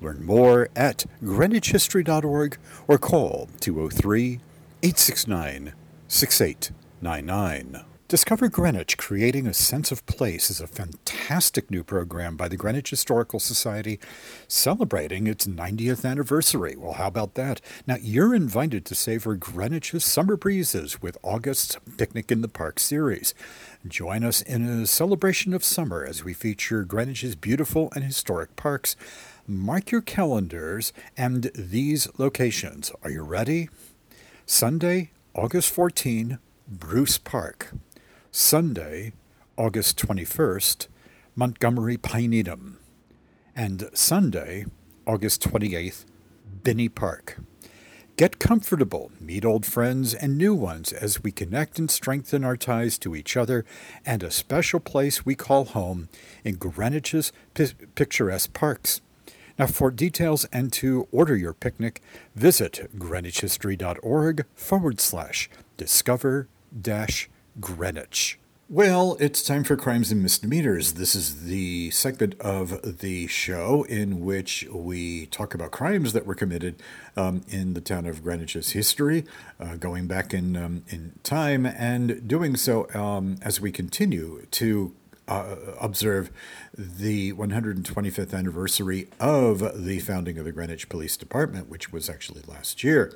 A: Learn more at greenwichhistory.org or call 203 869 6899. Discover Greenwich Creating a Sense of Place is a fantastic new program by the Greenwich Historical Society celebrating its 90th anniversary. Well, how about that? Now, you're invited to savor Greenwich's summer breezes with August's Picnic in the Park series. Join us in a celebration of summer as we feature Greenwich's beautiful and historic parks. Mark your calendars and these locations. Are you ready? Sunday, August 14, Bruce Park. Sunday, August 21st, Montgomery Pinetum, and Sunday, August 28th, Binney Park. Get comfortable, meet old friends and new ones as we connect and strengthen our ties to each other and a special place we call home in Greenwich's picturesque parks. Now, for details and to order your picnic, visit greenwichhistory.org forward slash discover dash Greenwich. Well, it's time for Crimes and Misdemeanors. This is the segment of the show in which we talk about crimes that were committed um, in the town of Greenwich's history, uh, going back in um, in time, and doing so um, as we continue to uh, observe the 125th anniversary of the founding of the Greenwich Police Department, which was actually last year.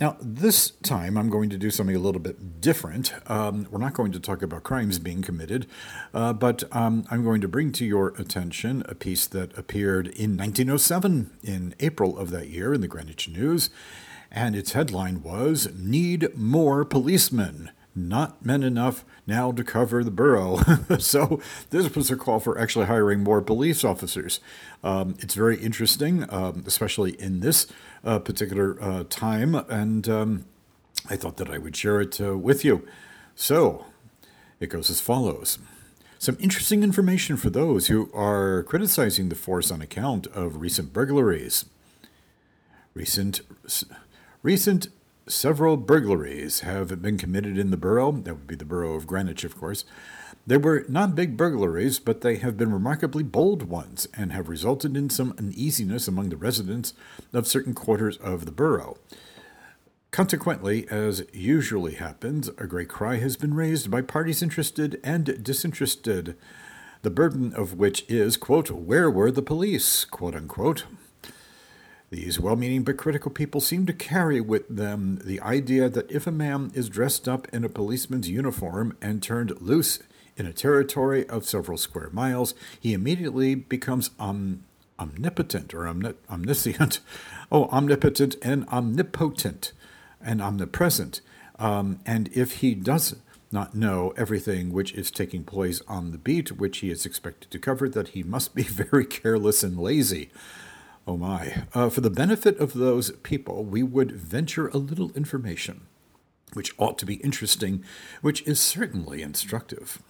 A: Now, this time I'm going to do something a little bit different. Um, we're not going to talk about crimes being committed, uh, but um, I'm going to bring to your attention a piece that appeared in 1907 in April of that year in the Greenwich News, and its headline was Need More Policemen not men enough now to cover the borough. so this was a call for actually hiring more police officers. Um, it's very interesting, um, especially in this uh, particular uh, time, and um, I thought that I would share it uh, with you. So it goes as follows. Some interesting information for those who are criticizing the force on account of recent burglaries. Recent, recent Several burglaries have been committed in the borough. That would be the borough of Greenwich, of course. They were not big burglaries, but they have been remarkably bold ones and have resulted in some uneasiness among the residents of certain quarters of the borough. Consequently, as usually happens, a great cry has been raised by parties interested and disinterested, the burden of which is, quote, where were the police, quote unquote. These well meaning but critical people seem to carry with them the idea that if a man is dressed up in a policeman's uniform and turned loose in a territory of several square miles, he immediately becomes om- omnipotent or omni- omniscient. Oh, omnipotent and omnipotent and omnipresent. Um, and if he does not know everything which is taking place on the beat, which he is expected to cover, that he must be very careless and lazy. Oh my. Uh, for the benefit of those people, we would venture a little information, which ought to be interesting, which is certainly instructive.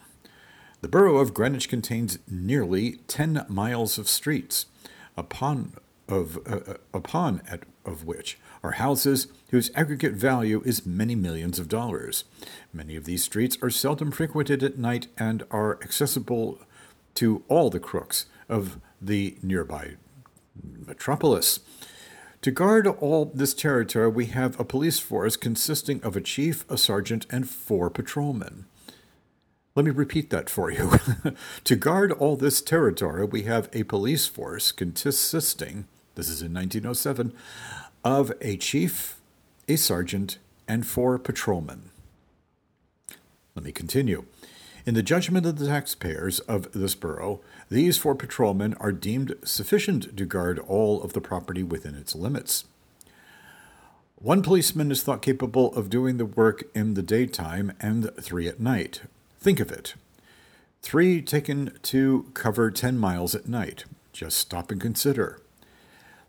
A: The borough of Greenwich contains nearly 10 miles of streets, upon, of, uh, uh, upon at, of which are houses whose aggregate value is many millions of dollars. Many of these streets are seldom frequented at night and are accessible to all the crooks of the nearby metropolis. To guard all this territory, we have a police force consisting of a chief, a sergeant, and four patrolmen. Let me repeat that for you. to guard all this territory, we have a police force consisting, this is in 1907, of a chief, a sergeant, and four patrolmen. Let me continue. In the judgment of the taxpayers of this borough, these four patrolmen are deemed sufficient to guard all of the property within its limits. One policeman is thought capable of doing the work in the daytime and three at night. Think of it. Three taken to cover 10 miles at night. Just stop and consider.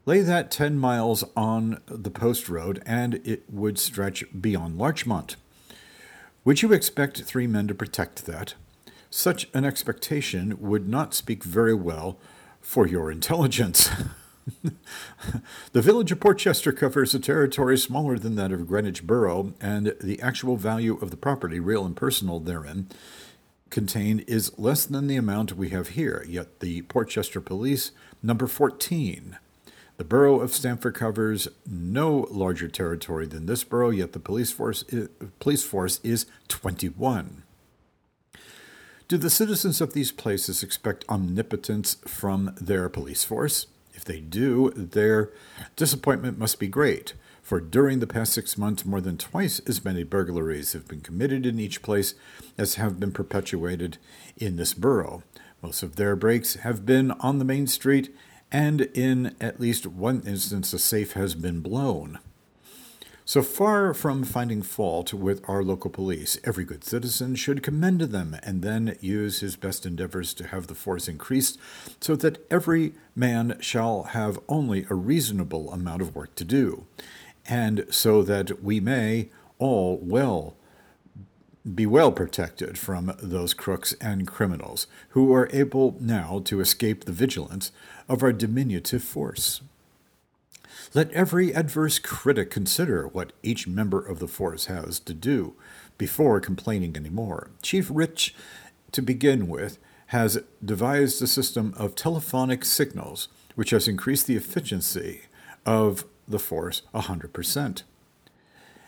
A: Lay that 10 miles on the post road, and it would stretch beyond Larchmont. Would you expect three men to protect that? Such an expectation would not speak very well for your intelligence. the village of Portchester covers a territory smaller than that of Greenwich Borough, and the actual value of the property, real and personal, therein contained is less than the amount we have here. Yet the Portchester Police, number 14, the borough of Stamford covers no larger territory than this borough, yet the police force is, police force is 21. Do the citizens of these places expect omnipotence from their police force? If they do, their disappointment must be great, for during the past six months, more than twice as many burglaries have been committed in each place as have been perpetuated in this borough. Most of their breaks have been on the main street and in at least one instance, a safe has been blown. So far from finding fault with our local police, every good citizen should commend them and then use his best endeavors to have the force increased so that every man shall have only a reasonable amount of work to do, and so that we may all well be well protected from those crooks and criminals who are able now to escape the vigilance of our diminutive force. Let every adverse critic consider what each member of the force has to do before complaining anymore. Chief Rich, to begin with, has devised a system of telephonic signals which has increased the efficiency of the force 100%.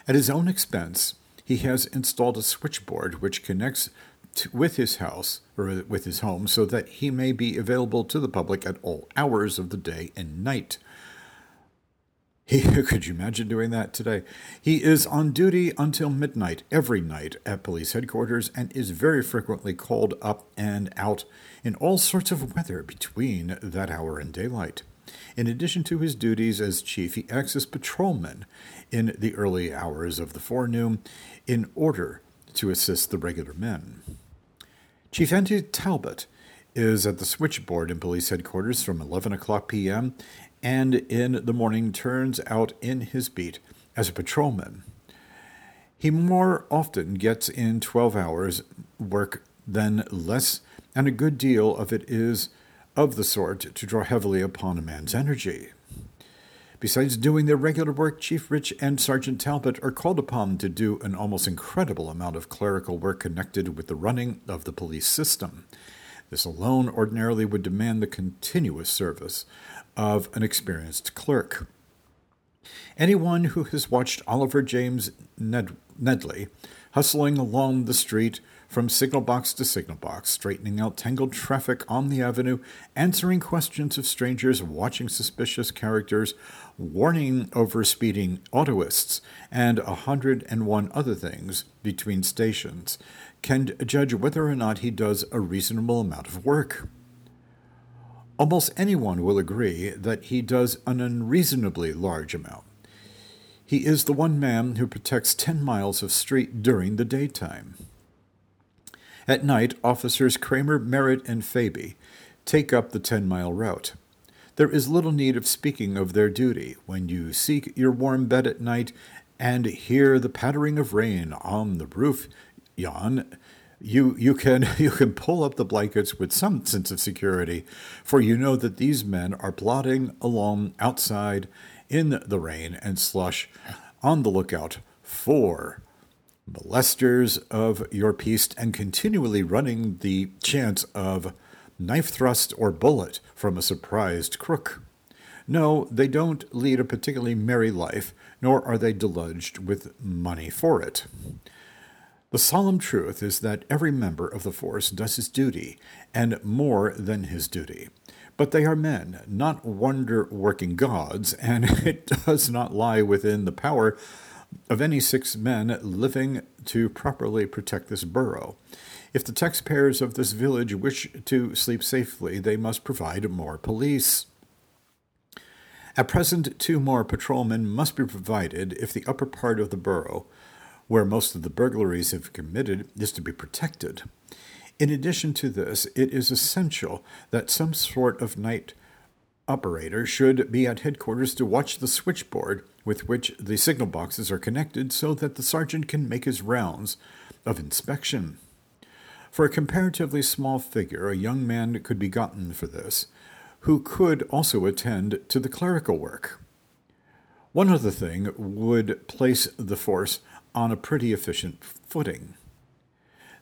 A: At his own expense, he has installed a switchboard which connects to, with his house or with his home so that he may be available to the public at all hours of the day and night. He, could you imagine doing that today? He is on duty until midnight every night at police headquarters and is very frequently called up and out in all sorts of weather between that hour and daylight. In addition to his duties as chief, he acts as patrolman in the early hours of the forenoon in order to assist the regular men. Chief Andy Talbot is at the switchboard in police headquarters from 11 o'clock p.m. and in the morning turns out in his beat as a patrolman. He more often gets in 12 hours work than less, and a good deal of it is of the sort to draw heavily upon a man's energy. Besides doing their regular work, Chief Rich and Sergeant Talbot are called upon to do an almost incredible amount of clerical work connected with the running of the police system. This alone ordinarily would demand the continuous service of an experienced clerk. Anyone who has watched Oliver James Ned- Nedley hustling along the street from signal box to signal box, straightening out tangled traffic on the avenue, answering questions of strangers, watching suspicious characters, warning over speeding autoists, and a hundred and one other things between stations, can judge whether or not he does a reasonable amount of work. Almost anyone will agree that he does an unreasonably large amount. He is the one man who protects 10 miles of street during the daytime. At night, officers Kramer, Merritt, and Faby take up the 10 mile route. There is little need of speaking of their duty when you seek your warm bed at night and hear the pattering of rain on the roof yawn. You, you, can, you can pull up the blankets with some sense of security, for you know that these men are plodding along outside in the rain and slush on the lookout for molesters of your peace and continually running the chance of knife thrust or bullet from a surprised crook. No, they don't lead a particularly merry life, nor are they deluged with money for it. The solemn truth is that every member of the force does his duty, and more than his duty. But they are men, not wonder working gods, and it does not lie within the power of any six men living to properly protect this borough. If the taxpayers of this village wish to sleep safely, they must provide more police. At present, two more patrolmen must be provided if the upper part of the borough, where most of the burglaries have committed, is to be protected. In addition to this, it is essential that some sort of night operator should be at headquarters to watch the switchboard with which the signal boxes are connected so that the sergeant can make his rounds of inspection. For a comparatively small figure, a young man could be gotten for this, who could also attend to the clerical work. One other thing would place the force on a pretty efficient footing.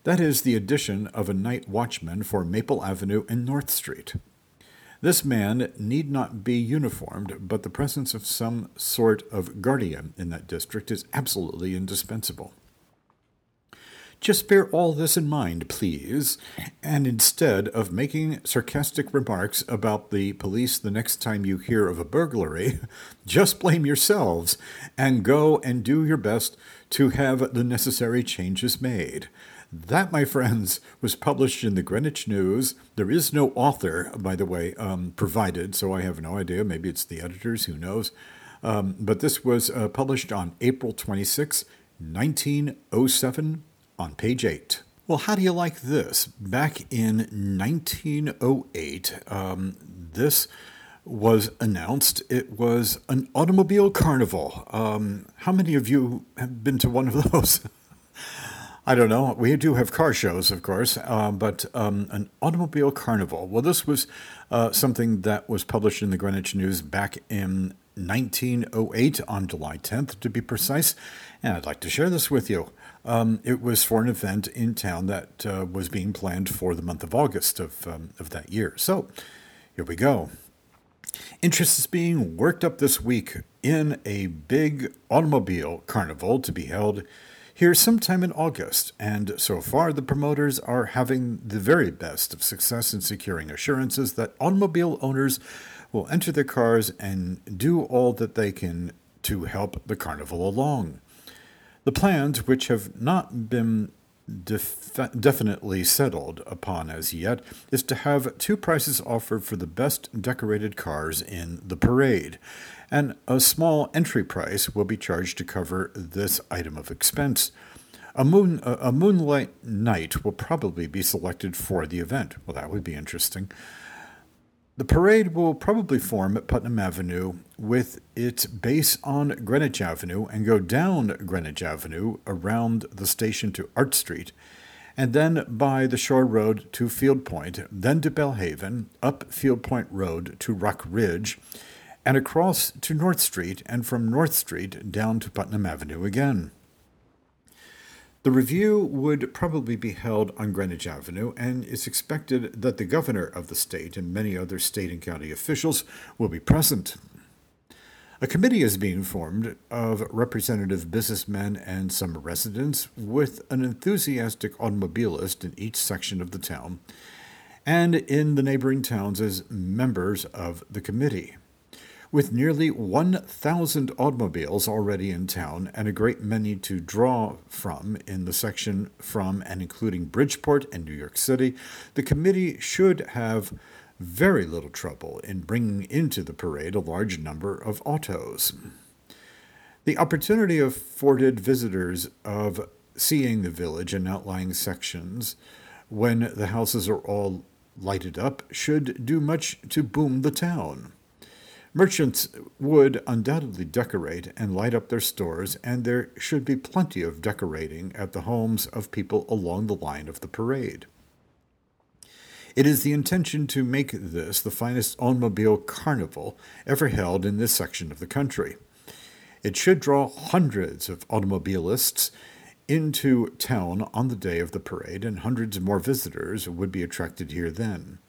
A: That is the addition of a night watchman for Maple Avenue and North Street. This man need not be uniformed, but the presence of some sort of guardian in that district is absolutely indispensable. Just bear all this in mind, please, and instead of making sarcastic remarks about the police the next time you hear of a burglary, just blame yourselves and go and do your best to have the necessary changes made. That, my friends, was published in the Greenwich News. There is no author, by the way, um, provided, so I have no idea. Maybe it's the editors, who knows. Um, but this was uh, published on April 26, 1907, on page 8. Well, how do you like this? Back in 1908, um, this was announced. It was an automobile carnival. Um, how many of you have been to one of those? I don't know. We do have car shows, of course, uh, but um, an automobile carnival. Well, this was uh, something that was published in the Greenwich News back in 1908 on July 10th, to be precise. And I'd like to share this with you. Um, it was for an event in town that uh, was being planned for the month of August of, um, of that year. So here we go. Interest is being worked up this week in a big automobile carnival to be held here sometime in August, and so far the promoters are having the very best of success in securing assurances that automobile owners will enter their cars and do all that they can to help the carnival along. The plans, which have not been def- definitely settled upon as yet, is to have two prices offered for the best decorated cars in the parade, and a small entry price will be charged to cover this item of expense. A, moon, a, moonlight night will probably be selected for the event. Well, that would be interesting. The parade will probably form at Putnam Avenue with its base on Greenwich Avenue and go down Greenwich Avenue around the station to Arch Street, and then by the Shore Road to Field Point, then to Belle Haven, up Field Point Road to Rock Ridge, and across to North Street, and from North Street down to Putnam Avenue again. The review would probably be held on Greenwich Avenue, and it's expected that the governor of the state and many other state and county officials will be present. A committee is being formed of representative businessmen and some residents, with an enthusiastic automobilist in each section of the town, and in the neighboring towns as members of the committee. With nearly 1,000 automobiles already in town and a great many to draw from in the section from and including Bridgeport and New York City, the committee should have very little trouble in bringing into the parade a large number of autos. The opportunity afforded visitors of seeing the village and outlying sections when the houses are all lighted up should do much to boom the town. Merchants would undoubtedly decorate and light up their stores, and there should be plenty of decorating at the homes of people along the line of the parade. It is the intention to make this the finest automobile carnival ever held in this section of the country. It should draw hundreds of automobilists into town on the day of the parade, and hundreds more visitors would be attracted here then.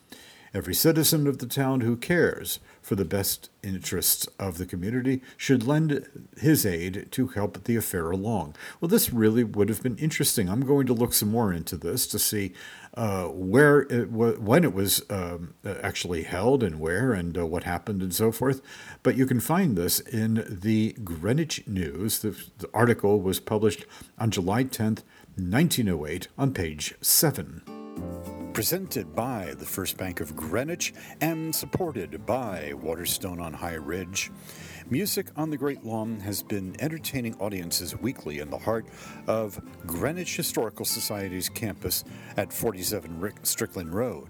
A: Every citizen of the town who cares for the best interests of the community should lend his aid to help the affair along. Well, this really would have been interesting. I'm going to look some more into this to see uh, where it when it was um, actually held and where and uh, what happened and so forth. But you can find this in the Greenwich News. The, the article was published on July 10th, 1908, on page 7 presented by the First Bank of Greenwich and supported by Waterstone on High Ridge. Music on the Great Lawn has been entertaining audiences weekly in the heart of Greenwich Historical Society's campus at 47 Rick Strickland Road.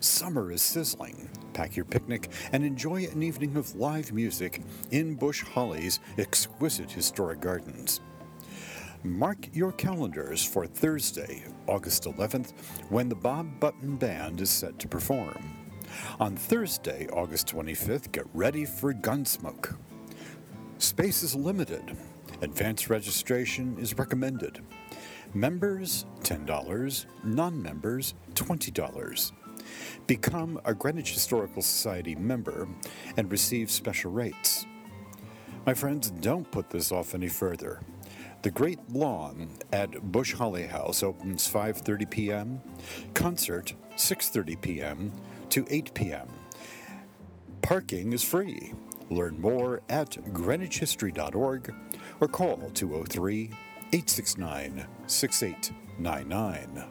A: Summer is sizzling. Pack your picnic and enjoy an evening of live music in Bush Holley's exquisite historic gardens. Mark your calendars for Thursday, August 11th, when the Bob Button Band is set to perform. On Thursday, August 25th, get ready for Gunsmoke. Space is limited. Advance registration is recommended. Members $10, non members $20. Become a Greenwich Historical Society member and receive special rates. My friends, don't put this off any further. The Great Lawn at Bush Holley House opens 5:30 p.m. Concert 6:30 p.m. to 8 p.m. Parking is free. Learn more at greenwichhistory.org or call 203 869 6899.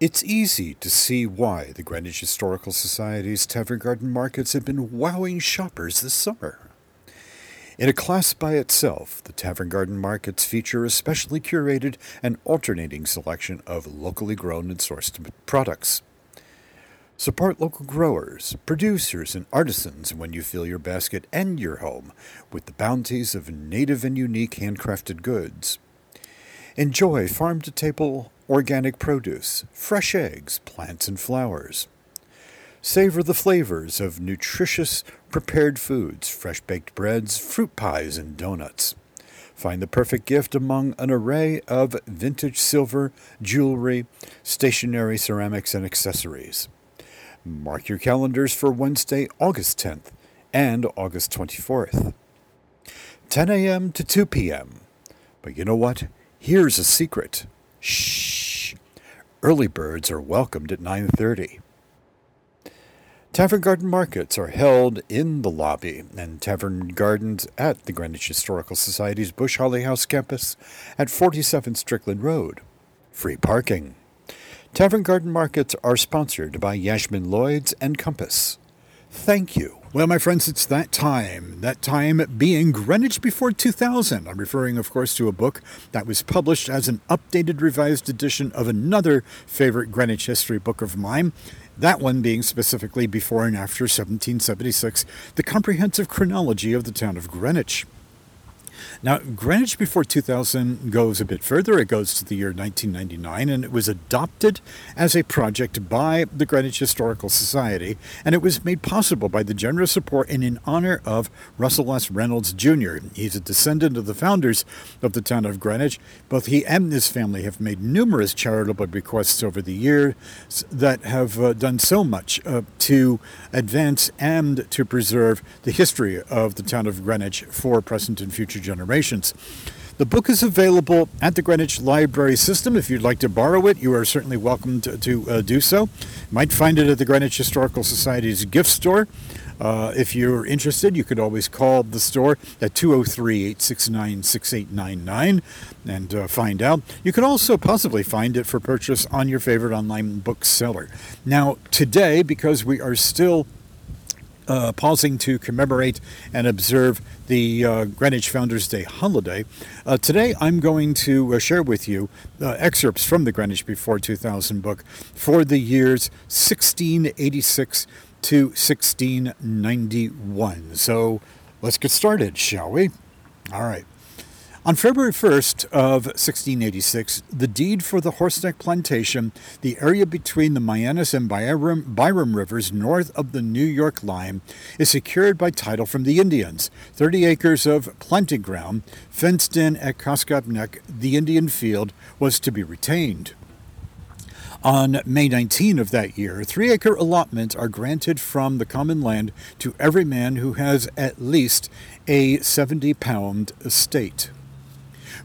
A: It's easy to see why the Greenwich Historical Society's Tavern Garden markets have been wowing shoppers this summer. In a class by itself, the Tavern Garden markets feature a specially curated and alternating selection of locally grown and sourced products. Support local growers, producers, and artisans when you fill your basket and your home with the bounties of native and unique handcrafted goods. Enjoy farm to table organic produce, fresh eggs, plants, and flowers. Savor the flavors of nutritious prepared foods, fresh baked breads, fruit pies, and donuts. Find the perfect gift among an array of vintage silver, jewelry, stationery, ceramics, and accessories. Mark your calendars for Wednesday, August 10th and August 24th. 10 a.m. to 2 p.m. But you know what? Here's a secret. Shh. Early birds are welcomed at 9:30. Tavern Garden markets are held in the lobby and Tavern Gardens at the Greenwich Historical Society's Bush Holley House campus at 47 Strickland Road. Free parking. Tavern Garden markets are sponsored by Yashmin Lloyds and Compass. Thank you. Well, my friends, it's that time. That time being Greenwich Before 2000. I'm referring, of course, to a book that was published as an updated, revised edition of another favorite Greenwich history book of mine. That one being specifically before and after 1776, the comprehensive chronology of the town of Greenwich. Now, Greenwich before 2000 goes a bit further. It goes to the year 1999, and it was adopted as a project by the Greenwich Historical Society, and it was made possible by the generous support and in honor of Russell S. Reynolds Jr. He's a descendant of the founders of the town of Greenwich. Both he and his family have made numerous charitable bequests over the years that have uh, done so much uh, to advance and to preserve the history of the town of Greenwich for present and future generations. The book is available at the Greenwich Library System. If you'd like to borrow it, you are certainly welcome to, to uh, do so. You might find it at the Greenwich Historical Society's gift store. Uh, if you're interested, you could always call the store at 203 869 6899 and uh, find out. You can also possibly find it for purchase on your favorite online bookseller. Now, today, because we are still uh, pausing to commemorate and observe the uh, Greenwich Founders Day holiday. Uh, today, I'm going to uh, share with you uh, excerpts from the Greenwich Before 2000 book for the years 1686 to 1691. So let's get started, shall we? All right. On February 1st of 1686, the deed for the Horseneck Plantation, the area between the Mianus and Byram, Byram rivers north of the New York line, is secured by title from the Indians. 30 acres of planting ground, fenced in at Cos Cob Neck, the Indian field, was to be retained. On May 19 of that year, three acre allotments are granted from the common land to every man who has at least a 70 pound estate.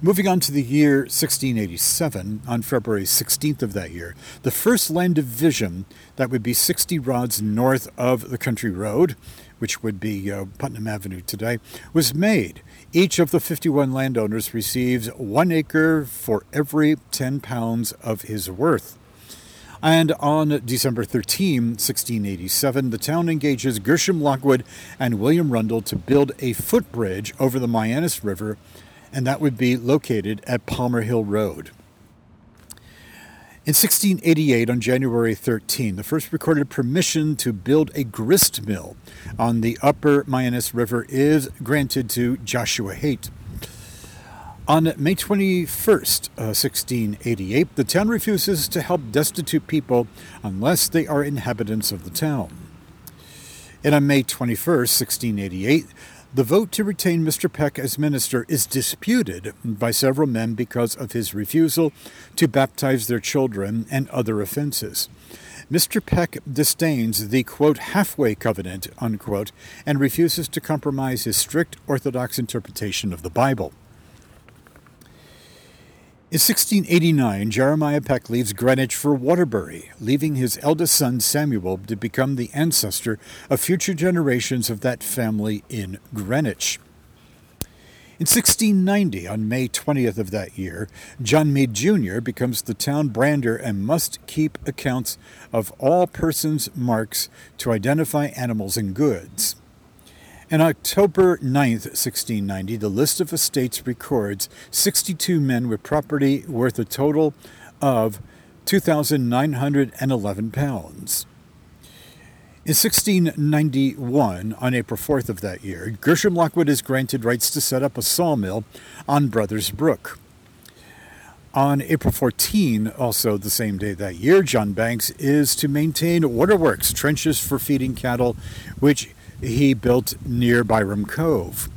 A: Moving on to the year 1687, on February 16th of that year, the first land division that would be 60 rods north of the country road, which would be uh, Putnam Avenue today, was made. Each of the 51 landowners receives one acre for every 10 pounds of his worth. And on December 13, 1687, the town engages Gershom Lockwood and William Rundle to build a footbridge over the Mianus River and that would be located at Palmer Hill Road. In 1688, on January 13, the first recorded permission to build a grist mill on the upper Mianus River is granted to Joshua Haight. On May 21st, uh, 1688, the town refuses to help destitute people unless they are inhabitants of the town. And on May 21st, 1688, the vote to retain Mr. Peck as minister is disputed by several men because of his refusal to baptize their children and other offenses. Mr. Peck disdains the quote halfway covenant unquote and refuses to compromise his strict orthodox interpretation of the Bible. In 1689, Jeremiah Peck leaves Greenwich for Waterbury, leaving his eldest son Samuel to become the ancestor of future generations of that family in Greenwich. In 1690, on May 20th of that year, John Meade Jr. becomes the town brander and must keep accounts of all persons' marks to identify animals and goods. On October 9, 1690, the list of estates records 62 men with property worth a total of 2,911 pounds. In 1691, on April 4th of that year, Gershom Lockwood is granted rights to set up a sawmill on Brothers Brook. On April 14, also the same day that year, John Banks is to maintain waterworks, trenches for feeding cattle, which he built near Byram Cove.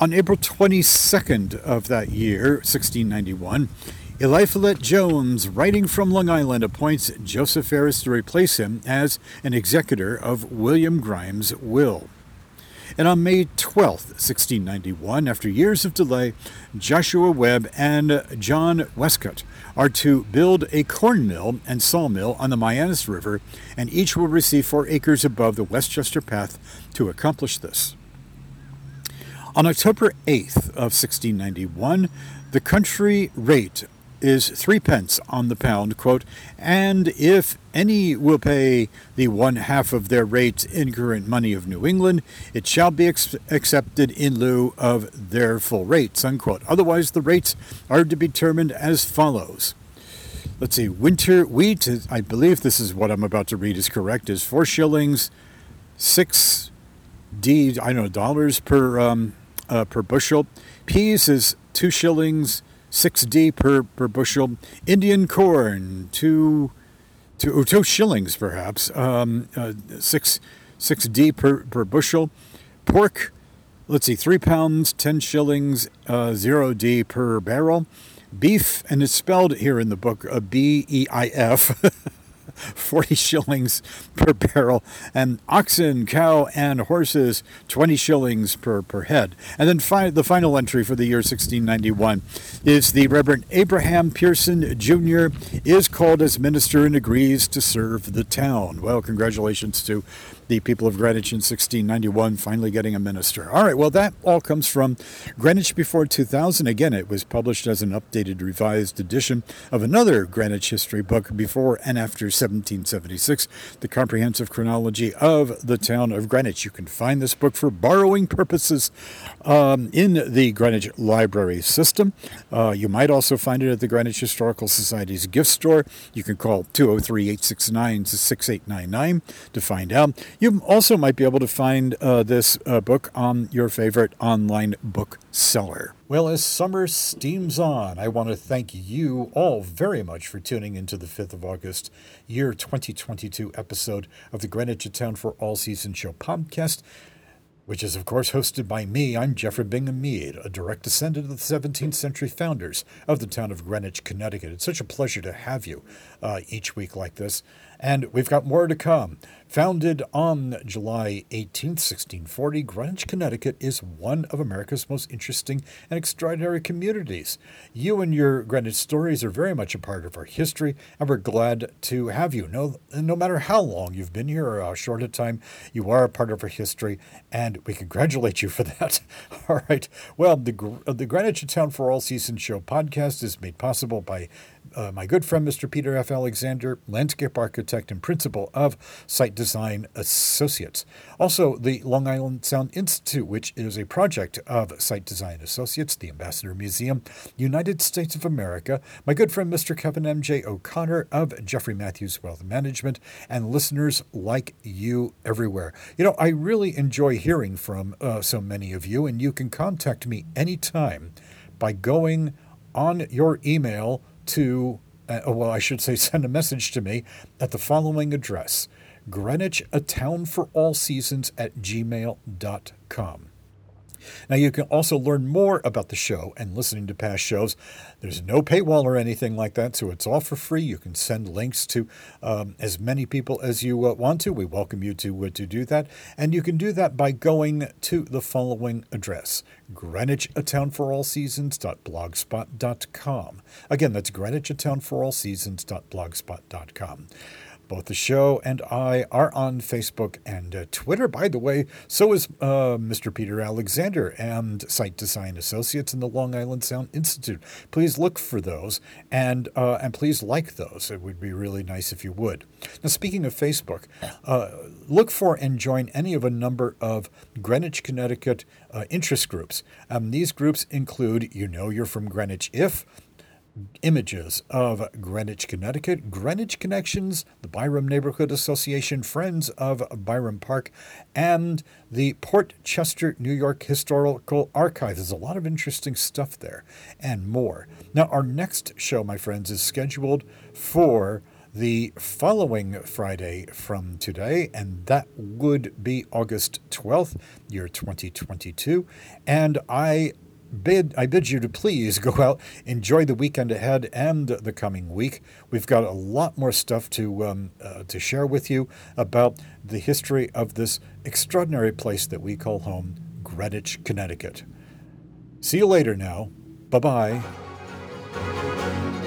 A: On April 22nd of that year, 1691, Eliphalet Jones, writing from Long Island, appoints Joseph Ferris to replace him as an executor of William Grimes' will. And on May 12, 1691, after years of delay, Joshua Webb and John Westcott are to build a corn mill and sawmill on the Mianus River, and each will receive four acres above the Westchester Path to accomplish this. On October 8th of 1691, the country rate is threepence on the pound, quote, and if any will pay the one half of their rate in current money of New England, it shall be ex- accepted in lieu of their full rates, unquote. Otherwise, the rates are to be determined as follows. Let's see, winter wheat, I believe this is what I'm about to read is correct, is four shillings, six D, I know, dollars per, um, uh, per bushel. Peas is two shillings, 6D per, per bushel. Indian corn, two, two, oh, two shillings perhaps, um, uh, six, 6D per, per bushel. Pork, let's see, three pounds, 10 shillings, uh, 0D per barrel. Beef, and it's spelled here in the book uh, B E I F. 40 shillings per barrel, and oxen, cow, and horses, 20 shillings per, per head. And then fi- the final entry for the year 1691 is the Reverend Abraham Pearson Jr. is called as minister and agrees to serve the town. Well, congratulations to the people of Greenwich in 1691 finally getting a minister. All right, well, that all comes from Greenwich Before 2000. Again, it was published as an updated, revised edition of another Greenwich history book, Before and After 1776, The Comprehensive Chronology of the Town of Greenwich. You can find this book for borrowing purposes um, in the Greenwich Library System. Uh, you might also find it at the Greenwich Historical Society's gift store. You can call 203 869 6899 to find out. You also might be able to find uh, this uh, book on your favorite online bookseller. Well, as summer steams on, I want to thank you all very much for tuning into the 5th of August, year 2022 episode of the Greenwich Town for All Season Show podcast which is, of course, hosted by me. I'm Jeffrey Bingham Mead, a direct descendant of the 17th century founders of the town of Greenwich, Connecticut. It's such a pleasure to have you uh, each week like this. And we've got more to come. Founded on July 18, 1640, Greenwich, Connecticut is one of America's most interesting and extraordinary communities. You and your Greenwich stories are very much a part of our history, and we're glad to have you. No, no matter how long you've been here or how short a time, you are a part of our history, and we congratulate you for that. All right. Well, the, the Greenwich Town for All Seasons Show podcast is made possible by uh, my good friend Mr. Peter F. Alexander, landscape architect and principal of Site Design Associates. Also, the Long Island Sound Institute, which is a project of Site Design Associates, the Ambassador Museum, United States of America, my good friend Mr. Kevin M.J. O'Connor of Jeffrey Matthews Wealth Management, and listeners like you everywhere. You know, I really enjoy hearing from uh, so many of you, and you can contact me anytime by going on your email to, uh, well, I should say, send a message to me at the following address Greenwich, a town for all seasons at gmail.com. Now, you can also learn more about the show and listening to past shows. There's no paywall or anything like that, so it's all for free. You can send links to um, as many people as you uh, want to. We welcome you to, uh, to do that. And you can do that by going to the following address Greenwich, a town for all seasons.blogspot.com. Again, that's Greenwich, a town for all seasons.blogspot.com. Both the show and I are on Facebook and uh, Twitter. By the way, so is uh, Mr. Peter Alexander and Site Design Associates and the Long Island Sound Institute. Please look for those and uh, and please like those. It would be really nice if you would. Now, speaking of Facebook, uh, look for and join any of a number of Greenwich, Connecticut uh, interest groups. Um, these groups include You Know You're from Greenwich If images of Greenwich, Connecticut, Greenwich Connections, the Byram Neighborhood Association, Friends of Byram Park, and the Port Chester, New York Historical Archive. There's a lot of interesting stuff there and more. Now, our next show, my friends, is scheduled for the following Friday from today, and that would be August 12th, year 2022. And I bid I bid you to please go out, enjoy the weekend ahead and the coming week. We've got a lot more stuff to um, uh, to share with you about the history of this extraordinary place that we call home, Greenwich, Connecticut. See you later now. Bye bye.